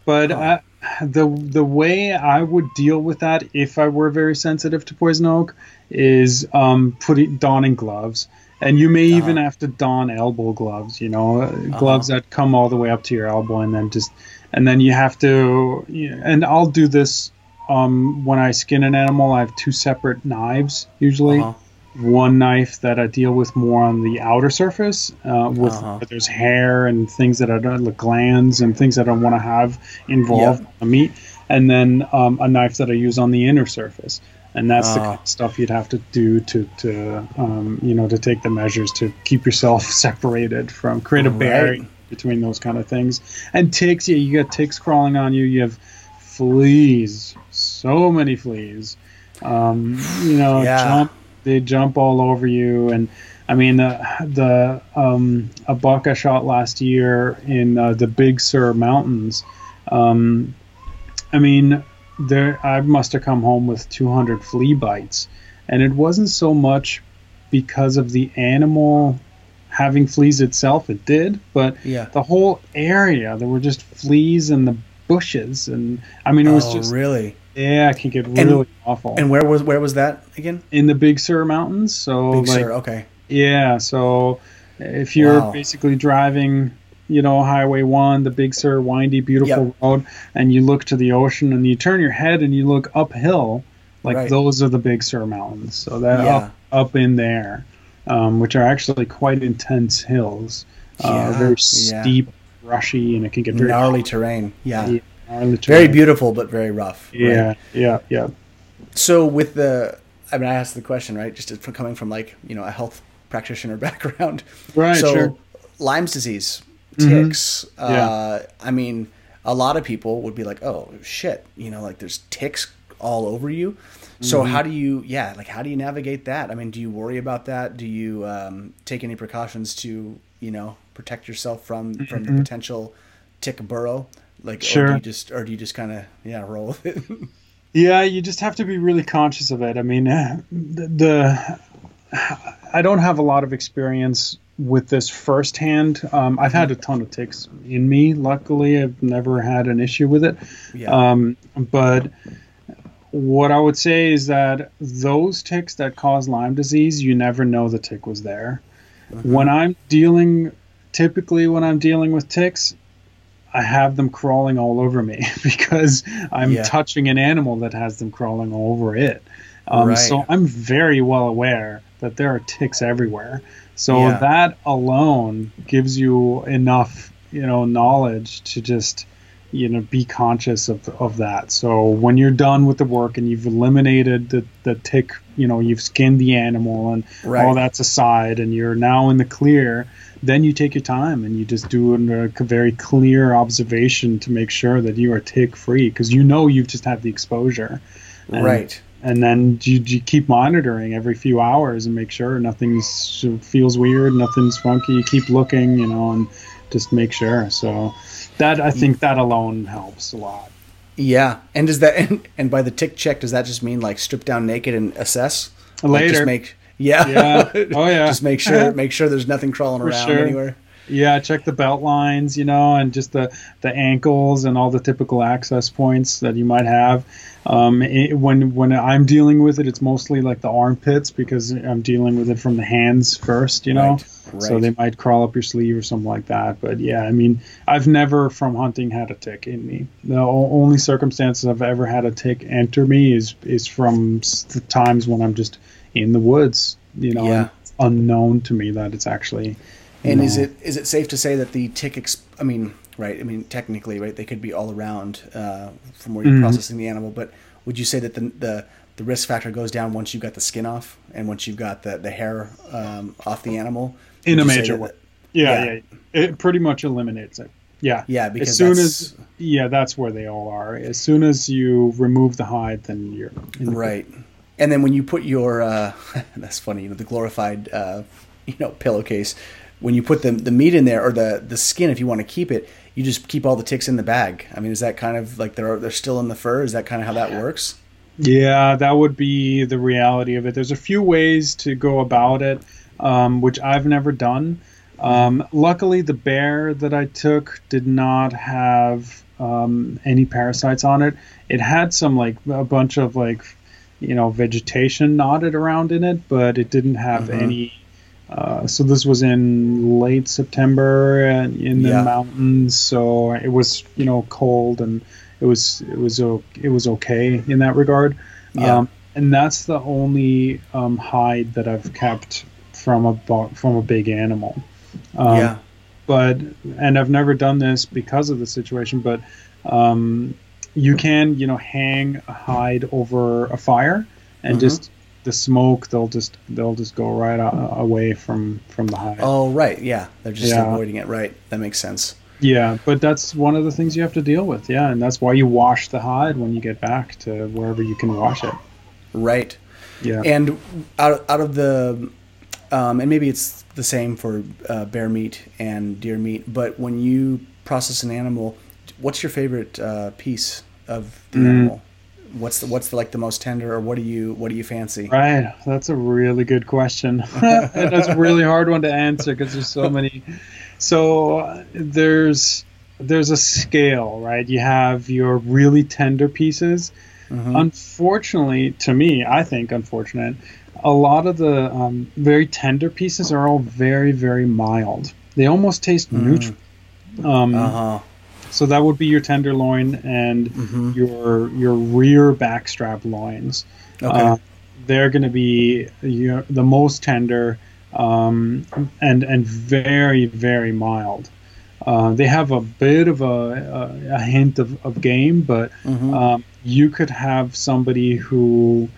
but I, (sighs) the the way I would deal with that if I were very sensitive to poison oak is um, putting donning gloves, and you may even Uh-huh. have to don elbow gloves. You know, uh, gloves that come all the way up to your elbow, and then just and then you have to. You and I'll do this um, when I skin an animal. I have two separate knives usually Uh-huh. One knife that I deal with more on the outer surface, uh, with Uh-huh. there's hair and things that I don't, like glands and things that I don't want to have involved Yeah. in the meat, and then um, a knife that I use on the inner surface. And that's the Ah. kind of stuff you'd have to do to, to um, you know, to take the measures to keep yourself (laughs) separated from create a Right. barrier between those kind of things. And ticks, yeah, you got ticks crawling on you. You have fleas, so many fleas. Um, you know, Yeah. jump they jump all over you and i mean the the um a buck i shot last year in uh, the big sur mountains um i mean there i must have come home with 200 flea bites and it wasn't so much because of the animal having fleas itself it did but yeah. the whole area there were just fleas in the bushes and i mean it was oh, just really? Yeah it can get really awful And where was where was that again? in the Big Sur Mountains. So Big like Sur. Okay. yeah, so if you're Wow. basically driving, you know, Highway One, the Big Sur windy, beautiful Yep. road, and you look to the ocean and you turn your head and you look uphill, like Right. those are the Big Sur Mountains. So they're Yeah. up up in there, um, which are actually quite intense hills. Uh, Yeah, very yeah. steep, rushy, and it can get very Gnarly terrain. Yeah. Yeah, Very beautiful, but very rough. right? Yeah, yeah, yeah. So with the, I mean, I asked the question right, just from coming from like you know a health practitioner (laughs) background. Right, So sure. Mm-hmm. Lyme's disease, ticks. Yeah. Uh, I mean, a lot of people would be like, oh shit, you know, like there's ticks all over you. So Mm-hmm. how do you, yeah, like how do you navigate that? I mean, do you worry about that? Do you um, take any precautions to, you know, protect yourself from from the potential tick burrow? Like, or do. Sure. you just, or do you just kind of, yeah, roll with it? (laughs) Yeah, you just have to be really conscious of it. I mean, uh, the, the I don't have a lot of experience with this firsthand. Um, I've had a ton of ticks in me. Luckily, I've never had an issue with it. yeah. Um, but what I would say is that those ticks that cause Lyme disease, you never know the tick was there. When I'm dealing, typically when I'm dealing with ticks, I have them crawling all over me (laughs) because I'm Yeah. touching an animal that has them crawling all over it. Um, Right. So I'm very well aware that there are ticks everywhere. So Yeah. that alone gives you enough, you know, knowledge to just, you know, be conscious of, of that. So when you're done with the work and you've eliminated the, the tick, you know, you've skinned the animal and Right. all that's aside and you're now in the clear, then you take your time and you just do a very clear observation to make sure that you are tick free because you know you've just had the exposure. And, right. And then you, you keep monitoring every few hours and make sure nothing feels weird, nothing's funky. You keep looking, you know, and just make sure. So that I think that alone helps a lot. Yeah, and does that and, and by the tick check does that just mean like strip down naked and assess? Like, Later. just make yeah, Yeah. Oh, yeah. (laughs) just make sure (laughs) make sure there's nothing crawling For around sure. anywhere. Yeah, check the belt lines, you know, and just the the ankles and all the typical access points that you might have. Um, it, when when I'm dealing with it, it's mostly like the armpits because I'm dealing with it from the hands first, you know. Right, right. So they might crawl up your sleeve or something like that. But yeah, I mean, I've never from hunting had a tick in me. The o- only circumstances I've ever had a tick enter me is is from the times when I'm just in the woods, you know, Yeah. unknown to me that it's actually. And you is it is it safe to say that the tick? Ex- I mean, right? I mean, technically, right? They could be all around uh, from where you're Mm-hmm. processing the animal. But would you say that the, the the risk factor goes down once you've got the skin off and once you've got the the hair um, off the animal? in a Would you say major way? Yeah, Yeah. yeah, It pretty much eliminates it. Yeah. Yeah, because as soon as yeah, that's where they all are. As soon as you remove the hide, then you're in the Right. And then when you put your uh, (laughs) that's funny, you know, the glorified uh, you know pillowcase, when you put the the meat in there or the the skin, if you want to keep it, you just keep all the ticks in the bag. I mean, is that kind of like they're they're still in the fur? Is that kind of how that works? Yeah, that would be the reality of it. There's a few ways to go about it, um, which I've never done. Um, luckily, the bear that I took did not have um, any parasites on it. It had some like a bunch of like you know vegetation knotted around in it, but it didn't have Mhm. any. Uh, so this was in late September and in the Yeah. mountains, so it was you know cold and it was it was it was okay in that regard. Yeah. Um, and that's the only um, hide that I've kept from a bo- from a big animal. Um, yeah. But and I've never done this because of the situation, but um, you can you know hang a hide over a fire and Mhm. just the smoke they'll just they'll just go right a- away from from the hide. Oh, right. Yeah, they're just Yeah. avoiding it. Right. That makes sense. Yeah, but that's one of the things you have to deal with. Yeah, and that's why you wash the hide when you get back to wherever you can wash it. Right. Yeah. And out out of the, um, and maybe it's the same for uh, bear meat and deer meat. But when you process an animal, what's your favorite uh, piece of the Mm. animal? What's the what's the, like the most tender, or what do you what do you fancy? Right, that's a really good question. (laughs) that's a really hard one to answer because there's so many. So uh, there's there's a scale, right? You have your really tender pieces. Mhm. Unfortunately, to me, I think unfortunate, a lot of the um, very tender pieces are all very very mild. They almost taste Mm. neutral. Um, Uh huh. So that would be your tenderloin and Mhm. your your rear backstrap loins. Okay. Uh, they're going to be your, the most tender um, and and very very mild. Uh, they have a bit of a, a, a hint of, of game, but Mhm. um, you could have somebody who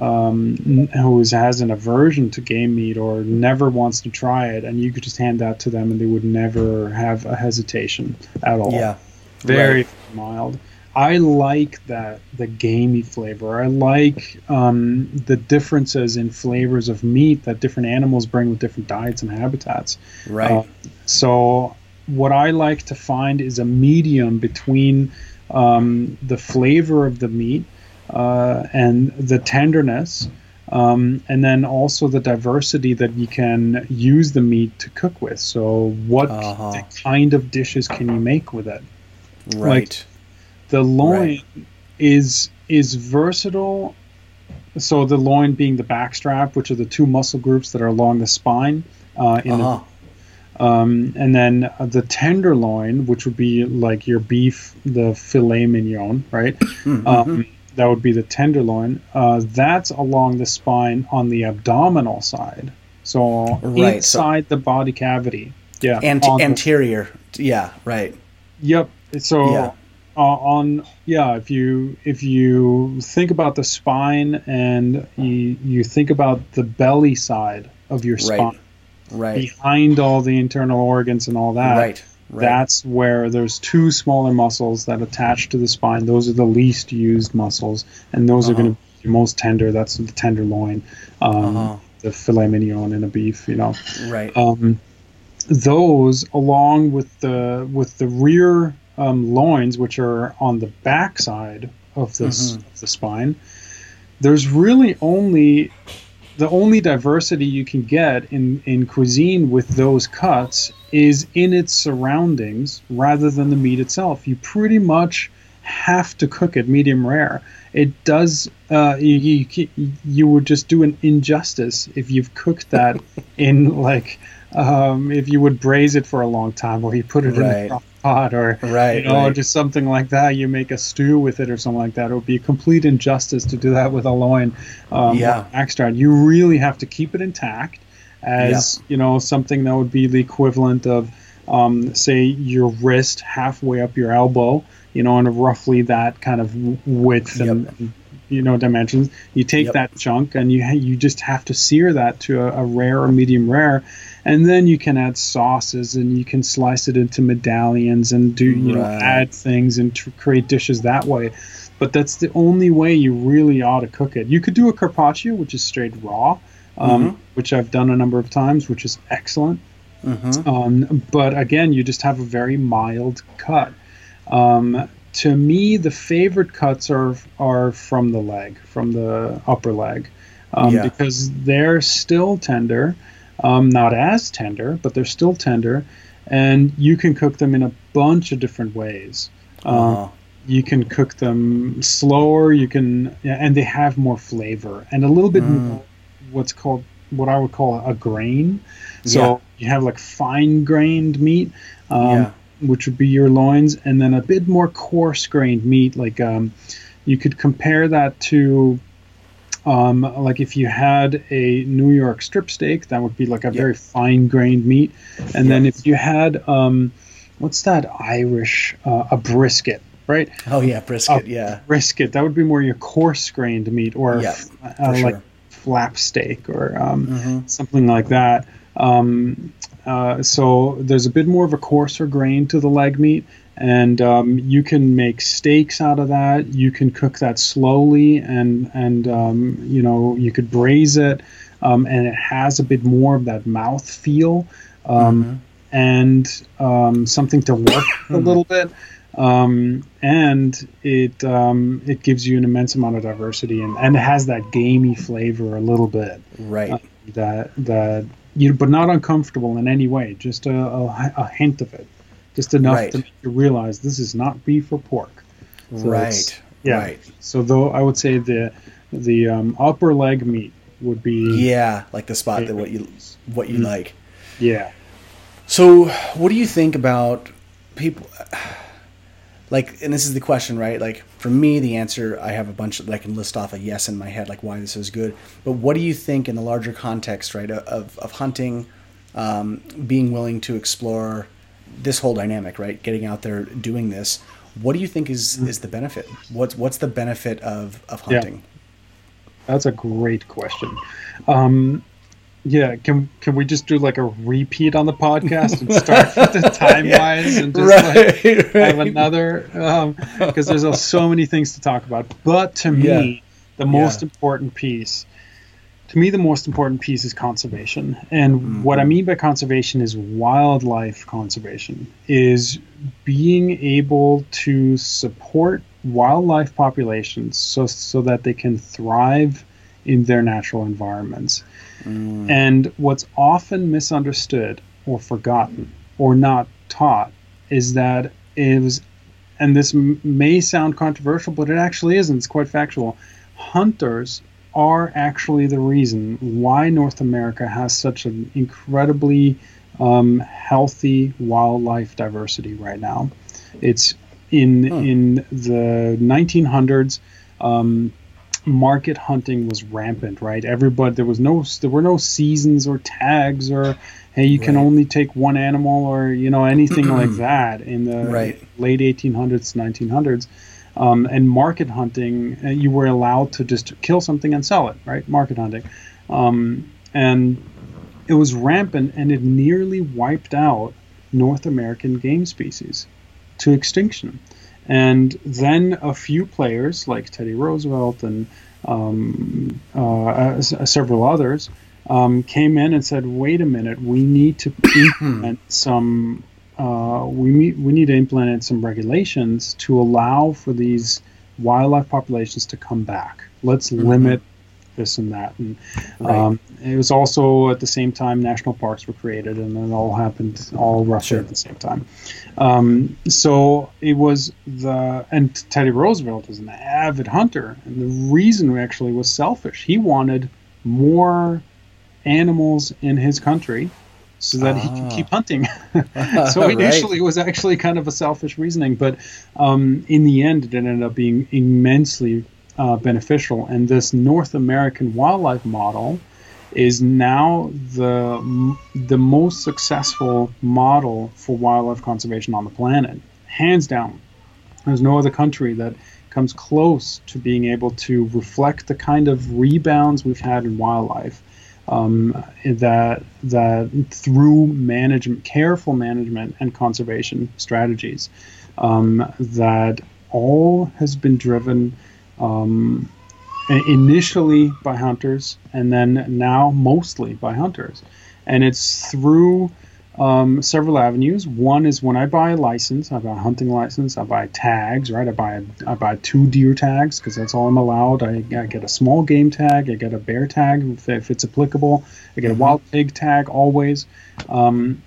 um, n- who is, has an aversion to game meat or never wants to try it, and you could just hand that to them, and they would never have a hesitation at all yeah. very Right. mild. I like that the gamey flavor. I like um, the differences in flavors of meat that different animals bring with different diets and habitats. Right. Uh, so, what I like to find is a medium between um, the flavor of the meat uh, and the tenderness, um, and then also the diversity that you can use the meat to cook with. So, what Uh-huh. kind of dishes can you make with it? right. The loin Right. is is versatile. So the loin being the backstrap, which are the two muscle groups that are along the spine, uh, in Uh huh. the, um, and then uh, the tenderloin, which would be like your beef, the filet mignon, right? Mm-hmm. Um, that would be the tenderloin. Uh, that's along the spine on the abdominal side, so Right, so- inside the body cavity. Yeah, Ant- on the- anterior. Yeah. Right. Yep. So Yeah. uh, on yeah, if you if you think about the spine and you you think about the belly side of your Right. spine Right. behind all the internal organs and all that. Right. Right. That's where there's two smaller muscles that attach to the spine. Those are the least used muscles, and those are Uh-huh. going to be the most tender. That's the tenderloin, um, Uh-huh. the filet mignon in a beef. You know, right. um, those along with the with the rear um, loins, which are on the back side of this Mhm. of the spine, there's really only the only diversity you can get in in cuisine with those cuts is in its surroundings rather than the meat itself. You pretty much have to cook it medium rare. It does. Uh, you, you you would just do an injustice if you've cooked that (laughs) in like um, if you would braise it for a long time or you put it Right. in a pot or Right, you know right. just something like that. You make a stew with it or something like that. It would be a complete injustice to do that with a loin. Um, Yeah. extract. You really have to keep it intact as you know something that would be the equivalent of um, say your wrist halfway up your elbow you know and roughly that kind of width and you know dimensions. You take Yep. that chunk and you you just have to sear that to a, a rare or medium rare and then you can add sauces and you can slice it into medallions and do you know add things and tr- create dishes that way. But that's the only way you really ought to cook it. You could do a carpaccio which is straight raw um, Mhm. which I've done a number of times, which is excellent. Mhm. Um, but again, you just have a very mild cut. Um, to me, the favorite cuts are are from the leg, from the upper leg, um, Yeah. because they're still tender, um, not as tender, but they're still tender, and you can cook them in a bunch of different ways. Um, Uh-huh. you can cook them slower you can yeah, and they have more flavor and a little bit Mm. more what's called what i would call a grain so Yeah. you have like fine grained meat um, Yeah. which would be your loins and then a bit more coarse grained meat like um, you could compare that to um, like if you had a New York strip steak, that would be like a very fine grained meat. And then if you had, um, what's that Irish, uh, a brisket, right? Oh yeah, brisket. yeah. brisket that would be more your coarse grained meat or Yeah, uh, like sure. Flap steak or um, Mhm. something like that um, uh, so there's a bit more of a coarser grain to the leg meat and um, you can make steaks out of that you can cook that slowly and and um, you know you could braise it um, and it has a bit more of that mouth feel um, Mhm. and um, something to work a little bit. Um, and it um, it gives you an immense amount of diversity and, and it has that gamey flavor a little bit Right. uh, that that you but not uncomfortable in any way just a, a, a hint of it just enough Right. to make you realize this is not beef or pork So right. yeah. Right. so though I would say the the um, upper leg meat would be Yeah, like the spot that what you what you Mm. like. yeah So, what do you think about people? Like, and this is the question, right? Like, for me, the answer I have a bunch of, I can list off a yes in my head, like why this is good. But what do you think in the larger context, right, of of hunting, um, being willing to explore this whole dynamic, right? Getting out there, doing this. What do you think is is the benefit? What's what's the benefit of of Yeah. hunting? That's a great question. Um, yeah, can can we just do like a repeat on the podcast and (laughs) start with the time wise and just like have another because there's uh, so many things to talk about. But to me, Yeah. the most Yeah. important piece, to me, the most important piece is conservation. And what I Mhm. mean by conservation is wildlife conservation, is being able to support wildlife populations so so that they can thrive in their natural environments. Mm, And what's often misunderstood or forgotten or not taught is that it was, and this m- may sound controversial, but it actually isn't. It's quite factual. Hunters are actually the reason why North America has such an incredibly um, healthy wildlife diversity right now. It's in Hmm. in the 1900s. Um, market hunting was rampant, right? Everybody there was no there were no seasons or tags or hey you can Right. only take one animal or you know anything like (clears throat) that in the Right. late 1800s 1900s. Um, and market hunting, uh, you were allowed to just kill something and sell it, right? Market hunting, um, and it was rampant, and it nearly wiped out North American game species to extinction. And then a few players like Teddy Roosevelt and um, uh, s- several others um, came in and said, "Wait a minute, we need to (coughs) implement some. Uh, we need we need to implement some regulations to allow for these wildlife populations to come back. Let's Mhm. limit this and that. And right. um, it was also at the same time national parks were created, and it all happened all roughly sure. at the same time. Um, so it was the and Teddy Roosevelt was an avid hunter, and the reason actually was selfish. He wanted more animals in his country so that ah. he could keep hunting. (laughs) (laughs) so initially, right. it was actually kind of a selfish reasoning, but um, in the end, it ended up being immensely uh, beneficial. And this North American wildlife model is now the the most successful model for wildlife conservation on the planet, hands down. There's no other country that comes close to being able to reflect the kind of rebounds we've had in wildlife um, that that through management, careful management and conservation strategies, um, that all has been driven um, initially by hunters and then now mostly by hunters, and it's through um, several avenues. One is when I buy a license, I buy a hunting license, I buy tags, right? I buy a, I buy two deer tags because that's all I'm allowed. I, I, get a small game tag, I get a bear tag if, if it's applicable, I get a mm-hmm. wild pig tag always. Um,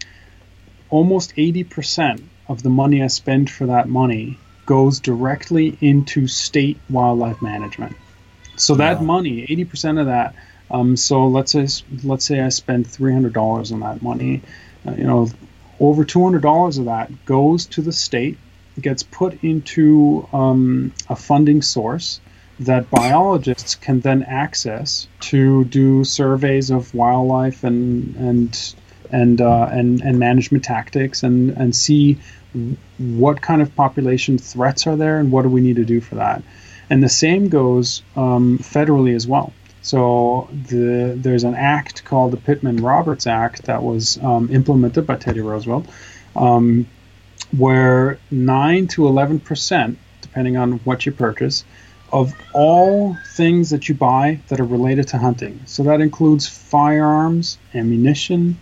almost 80% of the money I spend for that money goes directly into state wildlife management. So that money, 80% of that. Um, so let's say let's say I spend $300 on that money uh, you know, over $200 of that goes to the state, gets put into um, a funding source that biologists can then access to do surveys of wildlife and and and uh, and, and management tactics and and see what kind of population threats are there and what do we need to do for that. And the same goes um, federally as well. So the, there's an act called the Pittman Roberts Act that was um, implemented by Teddy Roosevelt, um, where 9 to 11 percent, depending on what you purchase, of all things that you buy that are related to hunting. So that includes firearms, ammunition.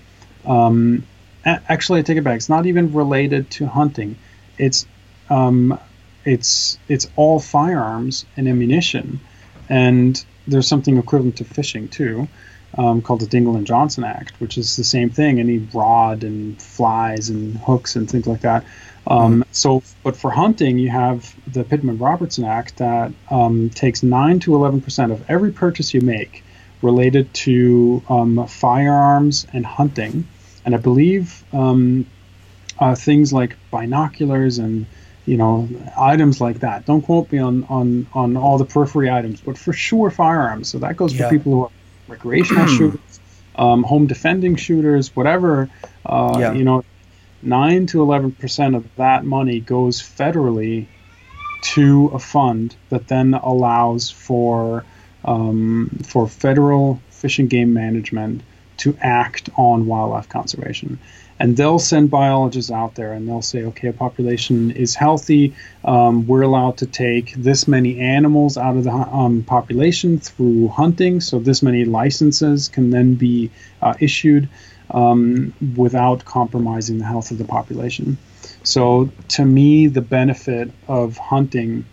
Um, actually, I take it back. It's not even related to hunting. It's um, it's it's all firearms and ammunition, and there's something equivalent to fishing too, um, called the Dingell and Johnson Act, which is the same thing. Any rod and flies and hooks and things like that. Um, mm-hmm. So, but for hunting, you have the Pittman Robertson Act that um, takes nine to eleven percent of every purchase you make related to um, firearms and hunting, and I believe um, uh, things like binoculars and you know, items like that. Don't quote me on, on, on all the periphery items, but for sure firearms. So that goes yeah. for people who are recreational (clears throat) shooters, um, home defending shooters, whatever. Uh, yeah. You know, nine to eleven percent of that money goes federally to a fund that then allows for um, for federal fish and game management to act on wildlife conservation and they'll send biologists out there and they'll say, okay, a population is healthy. Um, we're allowed to take this many animals out of the um, population through hunting, so this many licenses can then be uh, issued um, without compromising the health of the population. So, to me, the benefit of hunting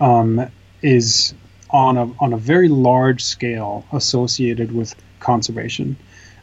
um, is on a on a very large scale associated with conservation.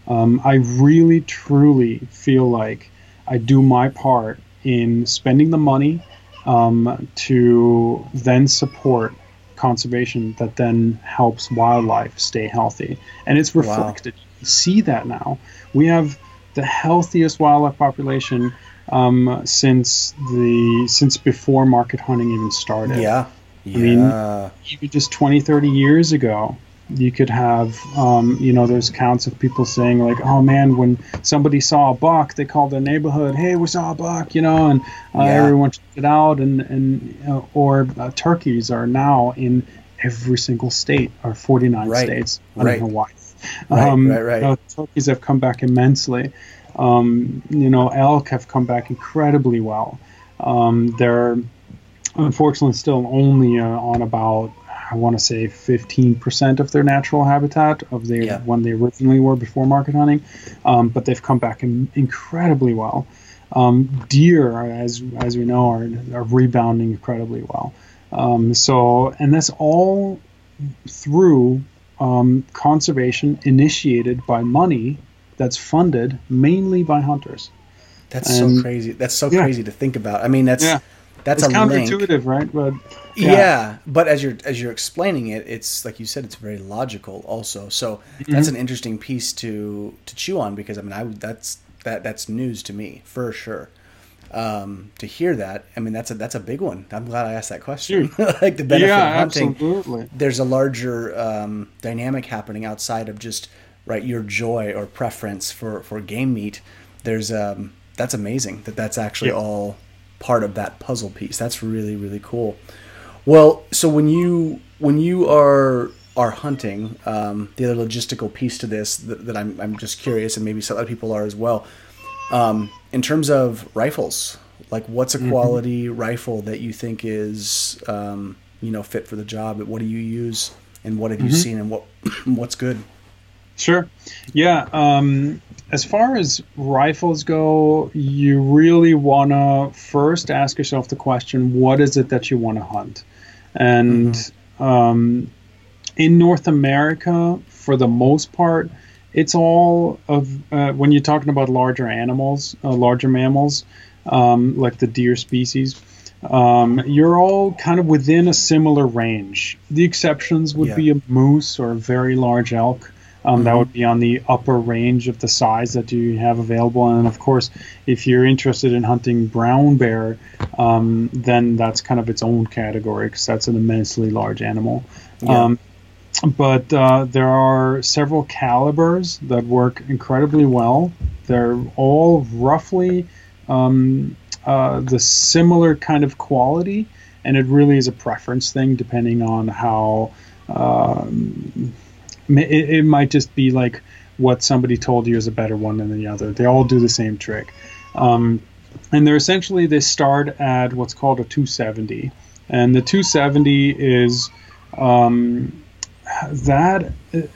Um, I really, truly feel like I do my part in spending the money um, to then support conservation that then helps wildlife stay healthy. And it's reflected. Wow. see that now. We have the healthiest wildlife population um, since the since before market hunting even started. Yeah. Yeah. I mean, even just 20, 30 years ago, you could have um, you know there's accounts of people saying like oh man when somebody saw a buck they called their neighborhood hey we saw a buck you know and uh, yeah. everyone checked it out and and uh, or uh, turkeys are now in every single state or 49 right. states right. Hawaii right, um, right, right. Uh, turkeys have come back immensely um, you know elk have come back incredibly well um, they're unfortunately still only uh, on about I want to say 15% of their natural habitat of their yeah. when they originally were before market hunting, um, but they've come back in, incredibly well. Um, deer, as as we know, are, are rebounding incredibly well. Um, so, and that's all through um, conservation initiated by money that's funded mainly by hunters. That's and, so crazy. That's so yeah. crazy to think about. I mean, that's yeah. That's it's a counterintuitive, link. right? But yeah. yeah. but as you're as you're explaining it, it's like you said, it's very logical. Also, so mm-hmm. that's an interesting piece to to chew on because I mean, I that's that that's news to me for sure. Um, to hear that, I mean, that's a that's a big one. I'm glad I asked that question. (laughs) like the benefit yeah, of hunting, absolutely. there's a larger um, dynamic happening outside of just right your joy or preference for for game meat. There's um, that's amazing that that's actually yeah. all part of that puzzle piece. That's really really cool. Well, so when you when you are are hunting, um, the other logistical piece to this that, that, I'm I'm just curious, and maybe some other people are as well. Um, in terms of rifles, like what's a mm-hmm. quality mm-hmm. rifle that you think is um, you know fit for the job? What do you use, and what have mm-hmm. you seen, and what (clears throat) what's good? Sure. Yeah. As far as rifles go, you really want to first ask yourself the question what is it that you want to hunt? And mm-hmm. um, in North America, for the most part, it's all of uh, when you're talking about larger animals, uh, larger mammals, um, like the deer species. Um, you're all kind of within a similar range. The exceptions would yeah. be a moose or a very large elk. Um, mm-hmm. That would be on the upper range of the size that you have available. And of course, if you're interested in hunting brown bear, um, then that's kind of its own category because that's an immensely large animal. Yeah. Um, but uh, there are several calibers that work incredibly well. They're all roughly um, uh, the similar kind of quality, and it really is a preference thing depending on how. Um, it, it might just be like what somebody told you is a better one than the other. They all do the same trick. Um, and they're essentially they start at what's called a 270, and the 270 is um, that.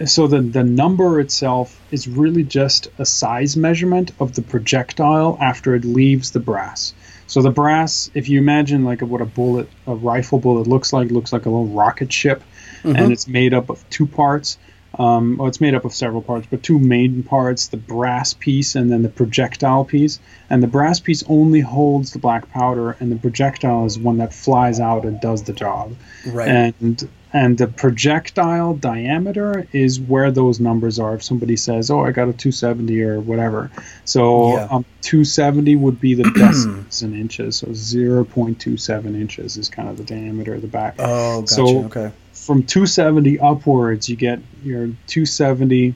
So the the number itself is really just a size measurement of the projectile after it leaves the brass. So the brass, if you imagine like what a bullet, a rifle bullet looks like, looks like a little rocket ship, mm-hmm. and it's made up of two parts. Um, well, it's made up of several parts, but two main parts the brass piece and then the projectile piece. And the brass piece only holds the black powder, and the projectile is one that flies out and does the job. Right. And and the projectile diameter is where those numbers are. If somebody says, "Oh, I got a 270" or whatever, so yeah. um, 270 would be the (clears throat) decimals in inches. So 0.27 inches is kind of the diameter of the back. Oh, gotcha. So, okay from 270 upwards, you get your 270,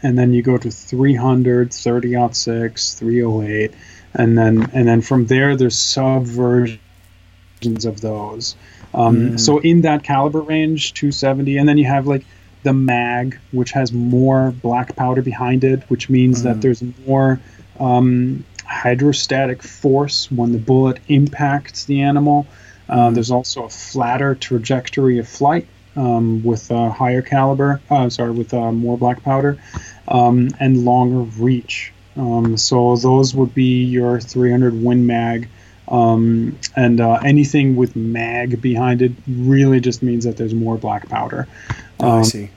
and then you go to 300, 30 6, 308, and then and then from there, there's sub versions of those. Um, mm. So in that caliber range, 270, and then you have like the mag, which has more black powder behind it, which means mm. that there's more um, hydrostatic force when the bullet impacts the animal. Uh, there's also a flatter trajectory of flight um, with a higher caliber, uh, sorry, with uh, more black powder, um, and longer reach. Um, so those would be your 300 Win Mag. Um, and uh, anything with mag behind it really just means that there's more black powder. Oh, I um, see.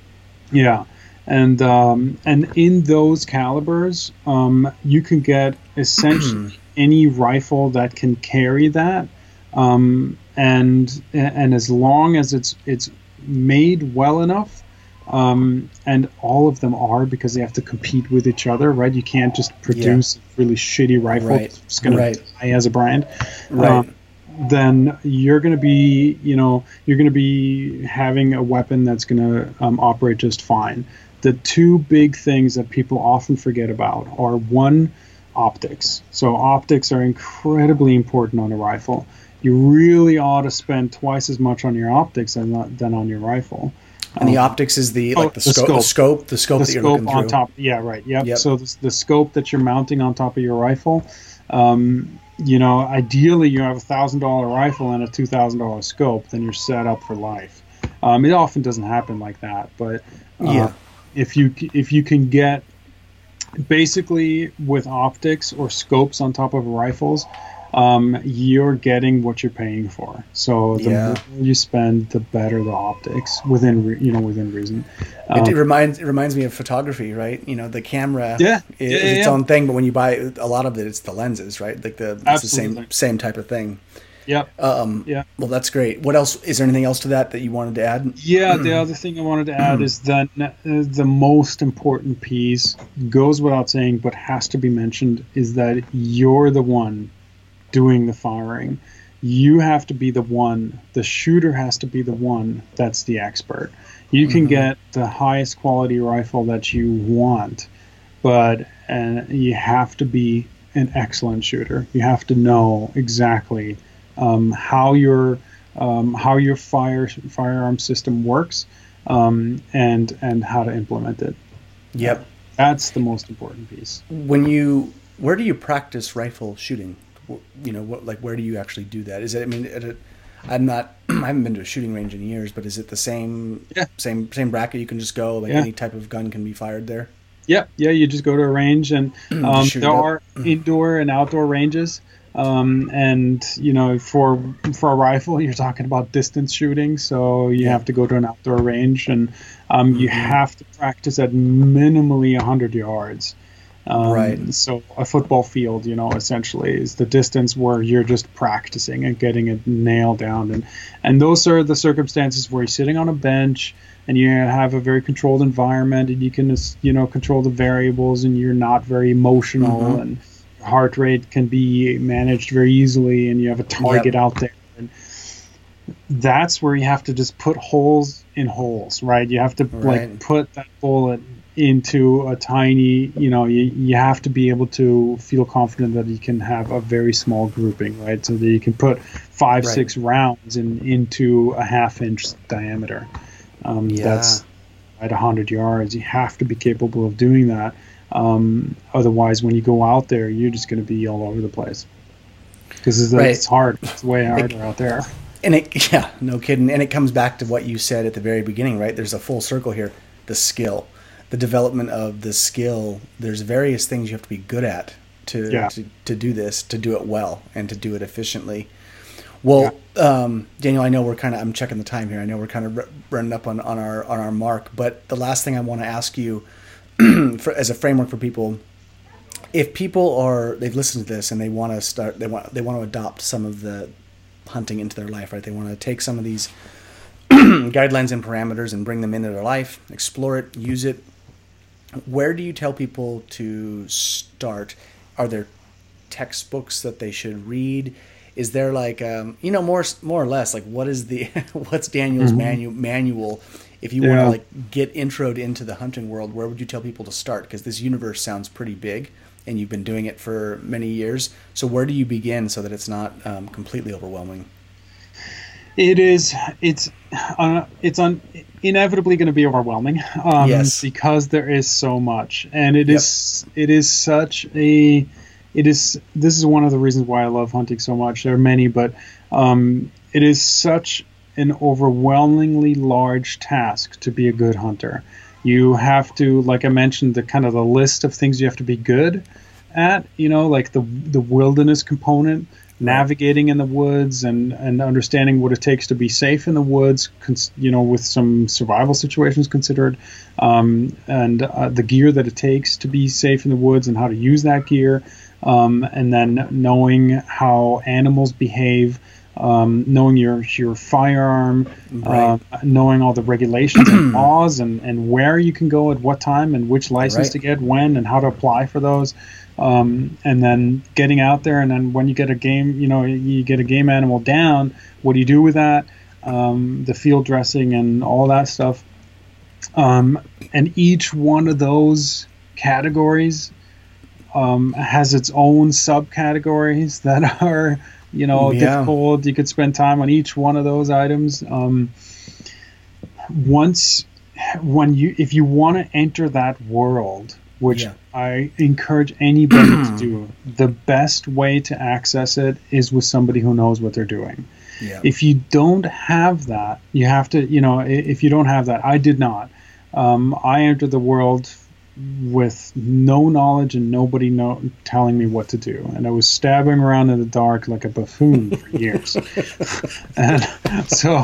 Yeah, and um, and in those calibers, you can get essentially (clears throat) any rifle that can carry that. Um, and and as long as it's it's made well enough, um, and all of them are because they have to compete with each other, right? You can't just produce yeah. a really shitty rifle right. that's going right. to die as a brand. Right. Um, then you're going to be, you know, you're going to be having a weapon that's going to um, operate just fine. The two big things that people often forget about are one, optics. So optics are incredibly important on a rifle you really ought to spend twice as much on your optics than, than on your rifle. And the um, optics is the like oh, the, the, scope, scope, the scope, the scope the that you're looking on top. Yeah, right. Yep. yep. So the, the, scope that you're mounting on top of your rifle. Um, you know, ideally you have a thousand dollar rifle and a two thousand dollar scope, then you're set up for life. Um, it often doesn't happen like that, but uh, yeah, if you if you can get basically with optics or scopes on top of rifles, um, you're getting what you're paying for. So the Yeah. more you spend, the better the optics within re- you know within reason. It, Um, it reminds it reminds me of photography, right? You know, the camera Yeah. is, Yeah, is its yeah. own thing, but when you buy a lot of it, it's the lenses, right? Like the it's the same same type of thing. Yep. Um, Yeah. Well, that's great. What else? Is there anything else to that that you wanted to add? Yeah, the (clears throat) other thing I wanted to add is that uh, the most important piece goes without saying, but has to be mentioned, is that you're the one doing the firing. You have to be the one, the shooter has to be the one that's the expert. You can Mhm. get the highest quality rifle that you want, but uh, you have to be an excellent shooter. You have to know exactly um, how your um, how your fire firearm system works um, and and how to implement it. Yep. That's the most important piece. When you where do you practice rifle shooting? You know, what like where do you actually do that? Is it? I mean, at a, I'm not. (clears throat) I haven't been to a shooting range in years, but is it the same? Yeah. Same same bracket. You can just go. Like Yeah. any type of gun can be fired there. Yeah, yeah. You just go to a range, and (clears throat) um, there are indoor and outdoor ranges. Um, and you know, for for a rifle, (laughs) you're talking about distance shooting, so you Yeah. have to go to an outdoor range, and um, you Mhm. have to practice at minimally 100 yards. Um, Right. So a football field, you know, essentially is the distance where you're just practicing and getting it nailed down, and and those are the circumstances where you're sitting on a bench and you have a very controlled environment and you can you know control the variables and you're not very emotional Mhm. and heart rate can be managed very easily and you have a target out there and that's where you have to just put holes in holes right you have to Right. like put that bullet into a tiny you know you, you have to be able to feel confident that you can have a very small grouping right so that you can put five Right. six rounds in into a half inch diameter um, Yeah. that's at 100 yards you have to be capable of doing that um, otherwise when you go out there you're just going to be all over the place because it's, Right. it's hard it's way harder out there And it, yeah, no kidding. And it comes back to what you said at the very beginning, right? There's a full circle here. The skill, the development of the skill. There's various things you have to be good at to Yeah. to, to do this, to do it well, and to do it efficiently. Well, um, Daniel, I know we're kind of. I'm checking the time here. I know we're kind of r- running up on, on our on our mark. But the last thing I want to ask you, (clears throat) for, as a framework for people, if people are they've listened to this and they want to start, they want they want to adopt some of the hunting into their life, right? They want to take some of these (clears throat) guidelines and parameters and bring them into their life, explore it, use it. Where do you tell people to start? Are there textbooks that they should read? Is there like um, you know more more or less like what is the (laughs) what's Daniel's manu- manual? If you want to like get introed into the hunting world, where would you tell people to start? Because this universe sounds pretty big, and you've been doing it for many years. So where do you begin so that it's not um, completely overwhelming? It is. It's. Uh, it's un, inevitably going to be overwhelming. Um, Yes. Because there is so much, and it Yep. is. It is such a. It is. This is one of the reasons why I love hunting so much. There are many, but um, it is such an overwhelmingly large task to be a good hunter. You have to, like I mentioned, the kind of the list of things you have to be good at. You know, like the the wilderness component navigating in the woods and, and understanding what it takes to be safe in the woods, cons- you know, with some survival situations considered, um, and uh, the gear that it takes to be safe in the woods and how to use that gear, um, and then knowing how animals behave. Um, knowing your your firearm, Right. uh, knowing all the regulations and (clears throat) laws, and, and where you can go at what time, and which license Right. to get when, and how to apply for those um, and then getting out there and then when you get a game you know you get a game animal down what do you do with that? Um, the field dressing and all that stuff. Um, and each one of those categories um, has its own subcategories (laughs) that are you know Yeah. difficult. You could spend time on each one of those items. Um, once when you if you want to enter that world which Yeah. I encourage anybody to do. (clears throat) The best way to access it is with somebody who knows what they're doing. Yeah. If you don't have that, you have to, you know, if you don't have that, I did not. Um, I entered the world with no knowledge and nobody know, telling me what to do. And I was stabbing around in the dark like a buffoon for (laughs) years. (laughs) and so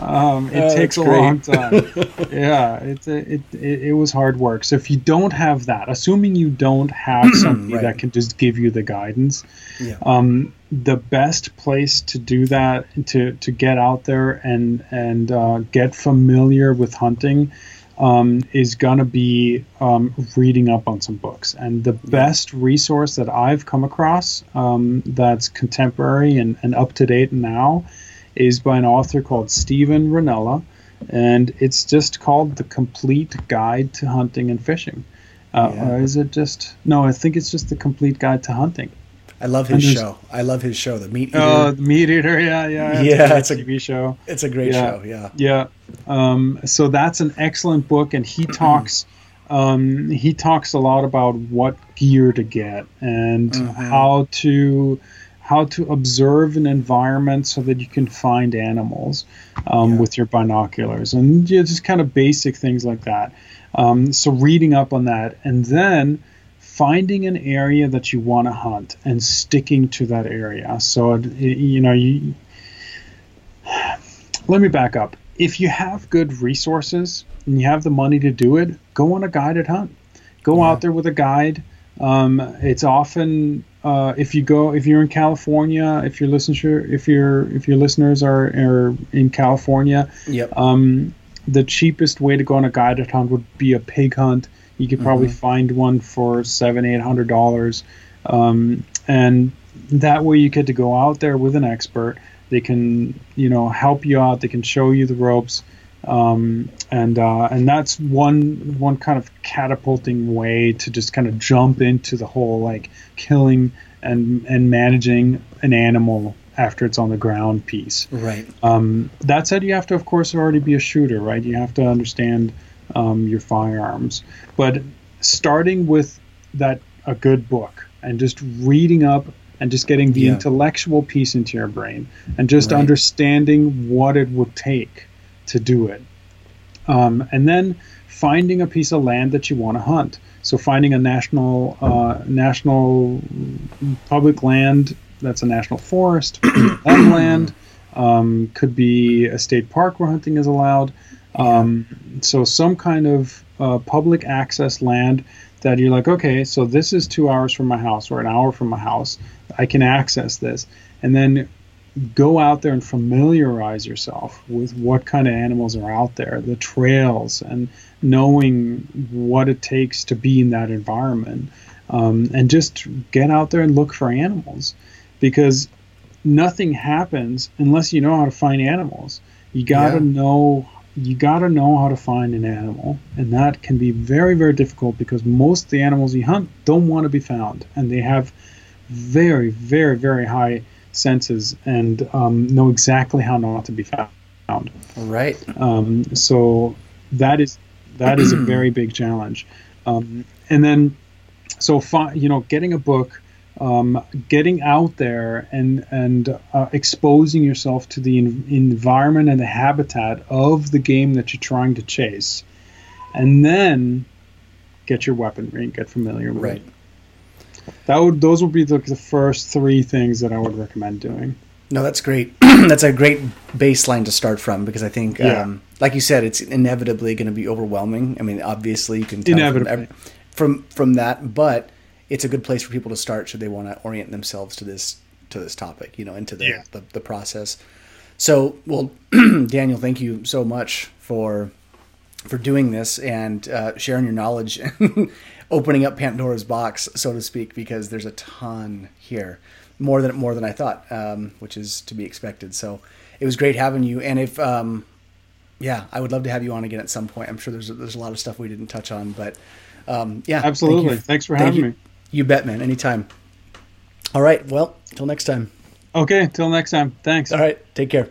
um, it oh, takes a great. long time. (laughs) yeah, it, it, it, it, was hard work. So if you don't have that, assuming you don't have (clears throat) somebody right. that can just give you the guidance, yeah. um, the best place to do that, to, to get out there and, and uh, get familiar with hunting um, is going to be um, reading up on some books. And the best resource that I've come across um, that's contemporary and, and up to date now is by an author called Steven Rinella. And it's just called The Complete Guide to Hunting and Fishing. Uh, yeah. Or is it just. No, I think it's just The Complete Guide to Hunting. I love his show. I love his show, The Meat Eater. Oh, the Meat Eater. Yeah, yeah. (laughs) yeah, it's a TV show. It's a great yeah. show. Yeah. Yeah. Um, so that's an excellent book, and he (clears throat) talks. um, he talks a lot about what gear to get and mm-hmm. how to how to observe an environment so that you can find animals um, yeah. with your binoculars and just kind of basic things like that. Um, so reading up on that, and then finding an area that you want to hunt and sticking to that area. So, you know, you, (sighs) let me back up. If you have good resources and you have the money to do it, go on a guided hunt. Go yeah. out there with a guide. Um, it's often uh, if you go if you're in California, if your listener if your if your listeners are, are in California, yep. um, the cheapest way to go on a guided hunt would be a pig hunt you could probably mm-hmm. find one for seven, eight hundred dollars, um, and that way you get to go out there with an expert. They can, you know, help you out. They can show you the ropes, um, and uh, and that's one one kind of catapulting way to just kind of jump into the whole like killing and and managing an animal after it's on the ground piece. Right. Um, that said, you have to, of course, already be a shooter, right? You have to understand um, your firearms. But starting with that a good book and just reading up and just getting the yeah. intellectual piece into your brain and just right. understanding what it would take to do it. Um, and then finding a piece of land that you want to hunt. So finding a national uh, national public land that's a national forest, (clears throat) land um, could be a state park where hunting is allowed. Um, so some kind of uh, public access land that you're like, okay, so this is two hours from my house or an hour from my house. I can access this, and then go out there and familiarize yourself with what kind of animals are out there, the trails, and knowing what it takes to be in that environment, um, and just get out there and look for animals, because nothing happens unless you know how to find animals. You got to yeah. know you got to know how to find an animal, and that can be very, very difficult because most of the animals you hunt don't want to be found, and they have very, very, very high senses and um, know exactly how not to be found. Right. Um, so that is that is a very big challenge, um, and then so fi- you know getting a book um, getting out there and and uh, exposing yourself to the in- environment and the habitat of the game that you're trying to chase, and then get your weaponry and get familiar with right. it. That would those would be the, the first three things that I would recommend doing. No, that's great. (clears throat) that's a great baseline to start from because I think, yeah. um, like you said, it's inevitably going to be overwhelming. I mean, obviously, you can tell inevitably. From, from from that, but it's a good place for people to start should they want to orient themselves to this to this topic, you know, into the, yeah. the, the, process. So, well, (clears throat) Daniel, thank you so much for for doing this and uh, sharing your knowledge and (laughs) opening up Pandora's box, so to speak, because there's a ton here, more than more than I thought, um, which is to be expected. So, it was great having you. And if, um, yeah, I would love to have you on again at some point. I'm sure there's there's a lot of stuff we didn't touch on, but um, yeah, absolutely. Thanks for having you. me. You bet, man. Anytime. All right. Well, till next time. Okay. Till next time. Thanks. All right. Take care.